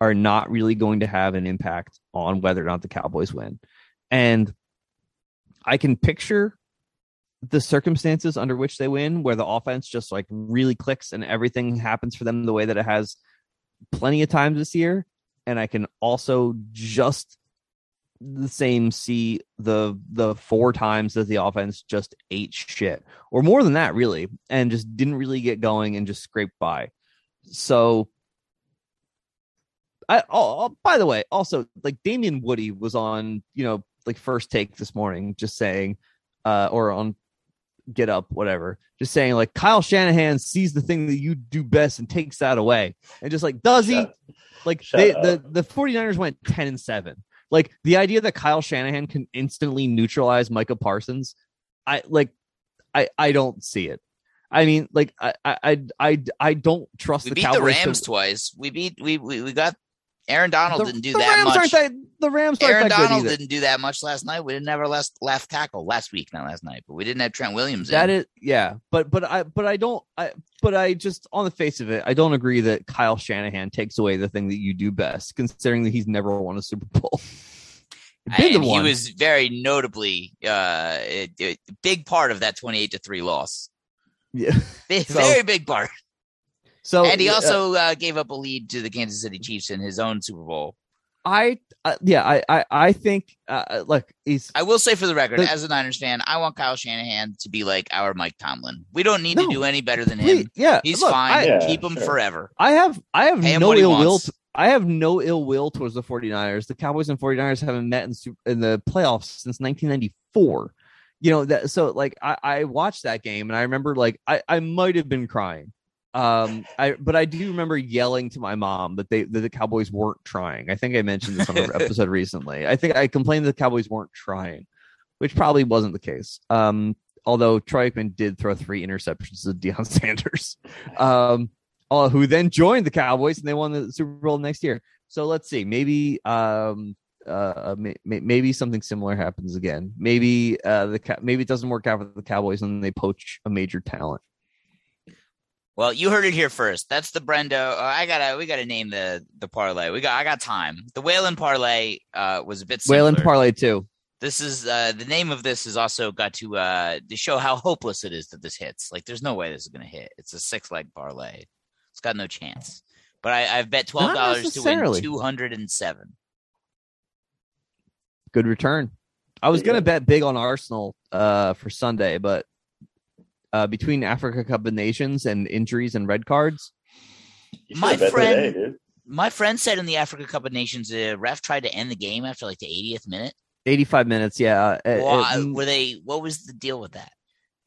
are not really going to have an impact on whether or not the Cowboys win. And I can picture the circumstances under which they win, where the offense just like really clicks and everything happens for them the way that it has plenty of times this year. And I can also just the same see the the four times that the offense just ate shit or more than that really and just didn't really get going and just scraped by so I oh, oh, by the way, also like Damien Woody was on, you know, like first take this morning, just saying, uh, or on get up, whatever. Just saying like Kyle Shanahan sees the thing that you do best and takes that away. And just like, does he? Like they, the the 49ers went 10 and 7. Like the idea that Kyle Shanahan can instantly neutralize Micah Parsons, I like I I don't see it. I mean, like I I I I, I don't trust We the beat Cowboys the to- twice. We beat we we, we got Aaron Donald the, didn't do the that Rams much. Aren't that, the Rams aren't Aaron Donald didn't do that much last night. We didn't have our last left tackle last week, not last night, but we didn't have Trent Williams. That in. is, yeah, but but I but I don't I but I just on the face of it, I don't agree that Kyle Shanahan takes away the thing that you do best, considering that he's never won a Super Bowl. He was very notably uh, a, a big part of that twenty-eight to three loss. yeah. Big, So- very big part. So and he uh, also uh, gave up a lead to the Kansas City Chiefs in his own Super Bowl. I uh, yeah I I I think uh, look he's I will say for the record, The- as a Niners fan, I want Kyle Shanahan to be like our Mike Tomlin. We don't need No. to do any better than please, him. yeah He's look, fine. I, Yeah, Keep him sure. forever. I have I have Pay no ill will. To, I have no ill will towards the 49ers. The Cowboys and 49ers haven't met in super, in the playoffs since 1994. You know that so like I, I watched that game and I remember like I, I might have been crying. Um I but I do remember yelling to my mom that they that the Cowboys weren't trying. I think I mentioned this on an episode recently. I think I complained that the Cowboys weren't trying, which probably wasn't the case. Um although Troy Aikman did throw three interceptions to Deion Sanders. Um uh, who then joined the Cowboys and they won the Super Bowl next year. So let's see, maybe um uh may, may- maybe something similar happens again. Maybe uh the maybe it doesn't work out for the Cowboys and they poach a major talent. Well, you heard it here first. That's the Brendo. Uh, I gotta, we gotta name the the parlay. We got, I got time. The Whalen parlay uh, was a bit simpler. Whalen parlay too. This is uh, the name of this has also got to uh, to show how hopeless it is that this hits. Like, there's no way this is gonna hit. It's a six leg parlay. It's got no chance. But I, I've bet twelve dollars to win two hundred and seven. Good return. I was Pretty gonna bet big on Arsenal uh for Sunday, but uh between Africa Cup of Nations and injuries and red cards, My friend- today. My friend said in the Africa Cup of Nations, the ref tried to end the game after like the 80th minute. 85 minutes, yeah. uh, it- were they? What was the deal with that?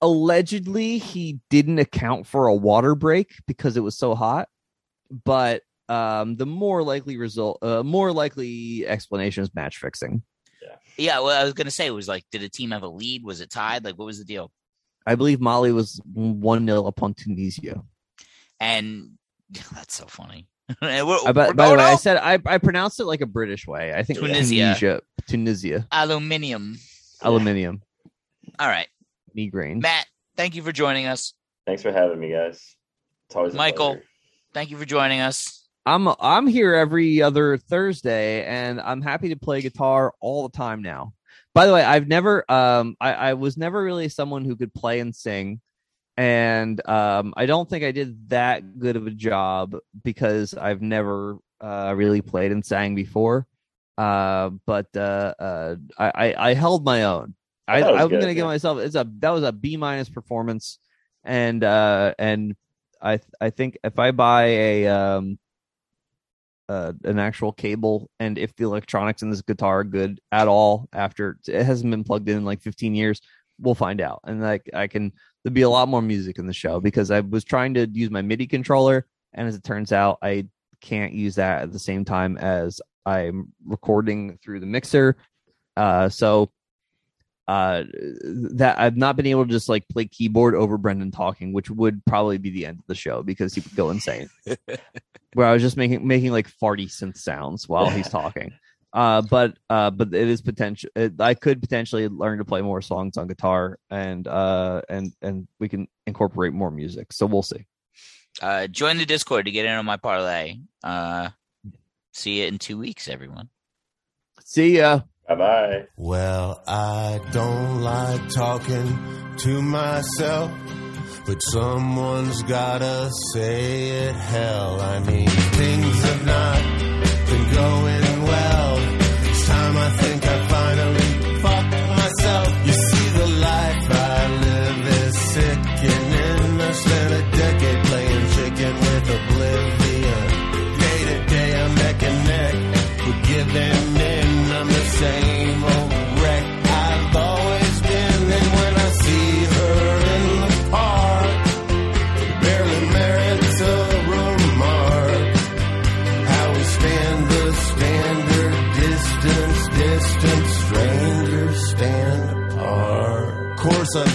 allegedly he didn't account for a water break because it was so hot but um the more likely result uh more likely explanation is match fixing Yeah. Yeah, well, I was gonna say it was like, did a team have a lead? Was it tied? Like, what was the deal? I believe mali was 1-0 upon tunisia And that's so funny. We're, I, by, we're by the going way i said I, I pronounced it like a british way i think Tunisia. tunisia tunisia aluminium. aluminium All right, migraine Matt. Thank you for joining us. Thanks for having me, guys. It's always Michael. pleasure. Thank you for joining us. i'm i'm here every other thursday and i'm happy to play guitar all the time now by the way i've never um i i was never really someone who could play and sing. And um i don't think i did that good of a job because i've never uh really played and sang before. Uh but uh uh i i, I held my own. I I thought it was i'm good, gonna give myself it's a that was a b minus performance. And uh and i i think if i buy a um uh, an actual cable and if the electronics in this guitar are good at all after it hasn't been plugged in in like 15 years we'll find out. And like i can there'll be a lot more music in the show because i was trying to use my midi controller and as it turns out i can't use that at the same time as i'm recording through the mixer. Uh so uh that i've not been able to just like play keyboard over brendan talking which would probably be the end of the show because he would go insane where I was just making making like farty synth sounds while he's talking. Uh, but uh, but it is potential. It, I could potentially learn to play more songs on guitar, and uh, and and we can incorporate more music. So we'll see. Uh, join the Discord to get in on my parlay. Uh, see you in two weeks, everyone. See ya. Bye bye. Well, I don't like talking to myself, but someone's gotta say it. Hell, I mean, things have not been going well. It's time I think I Of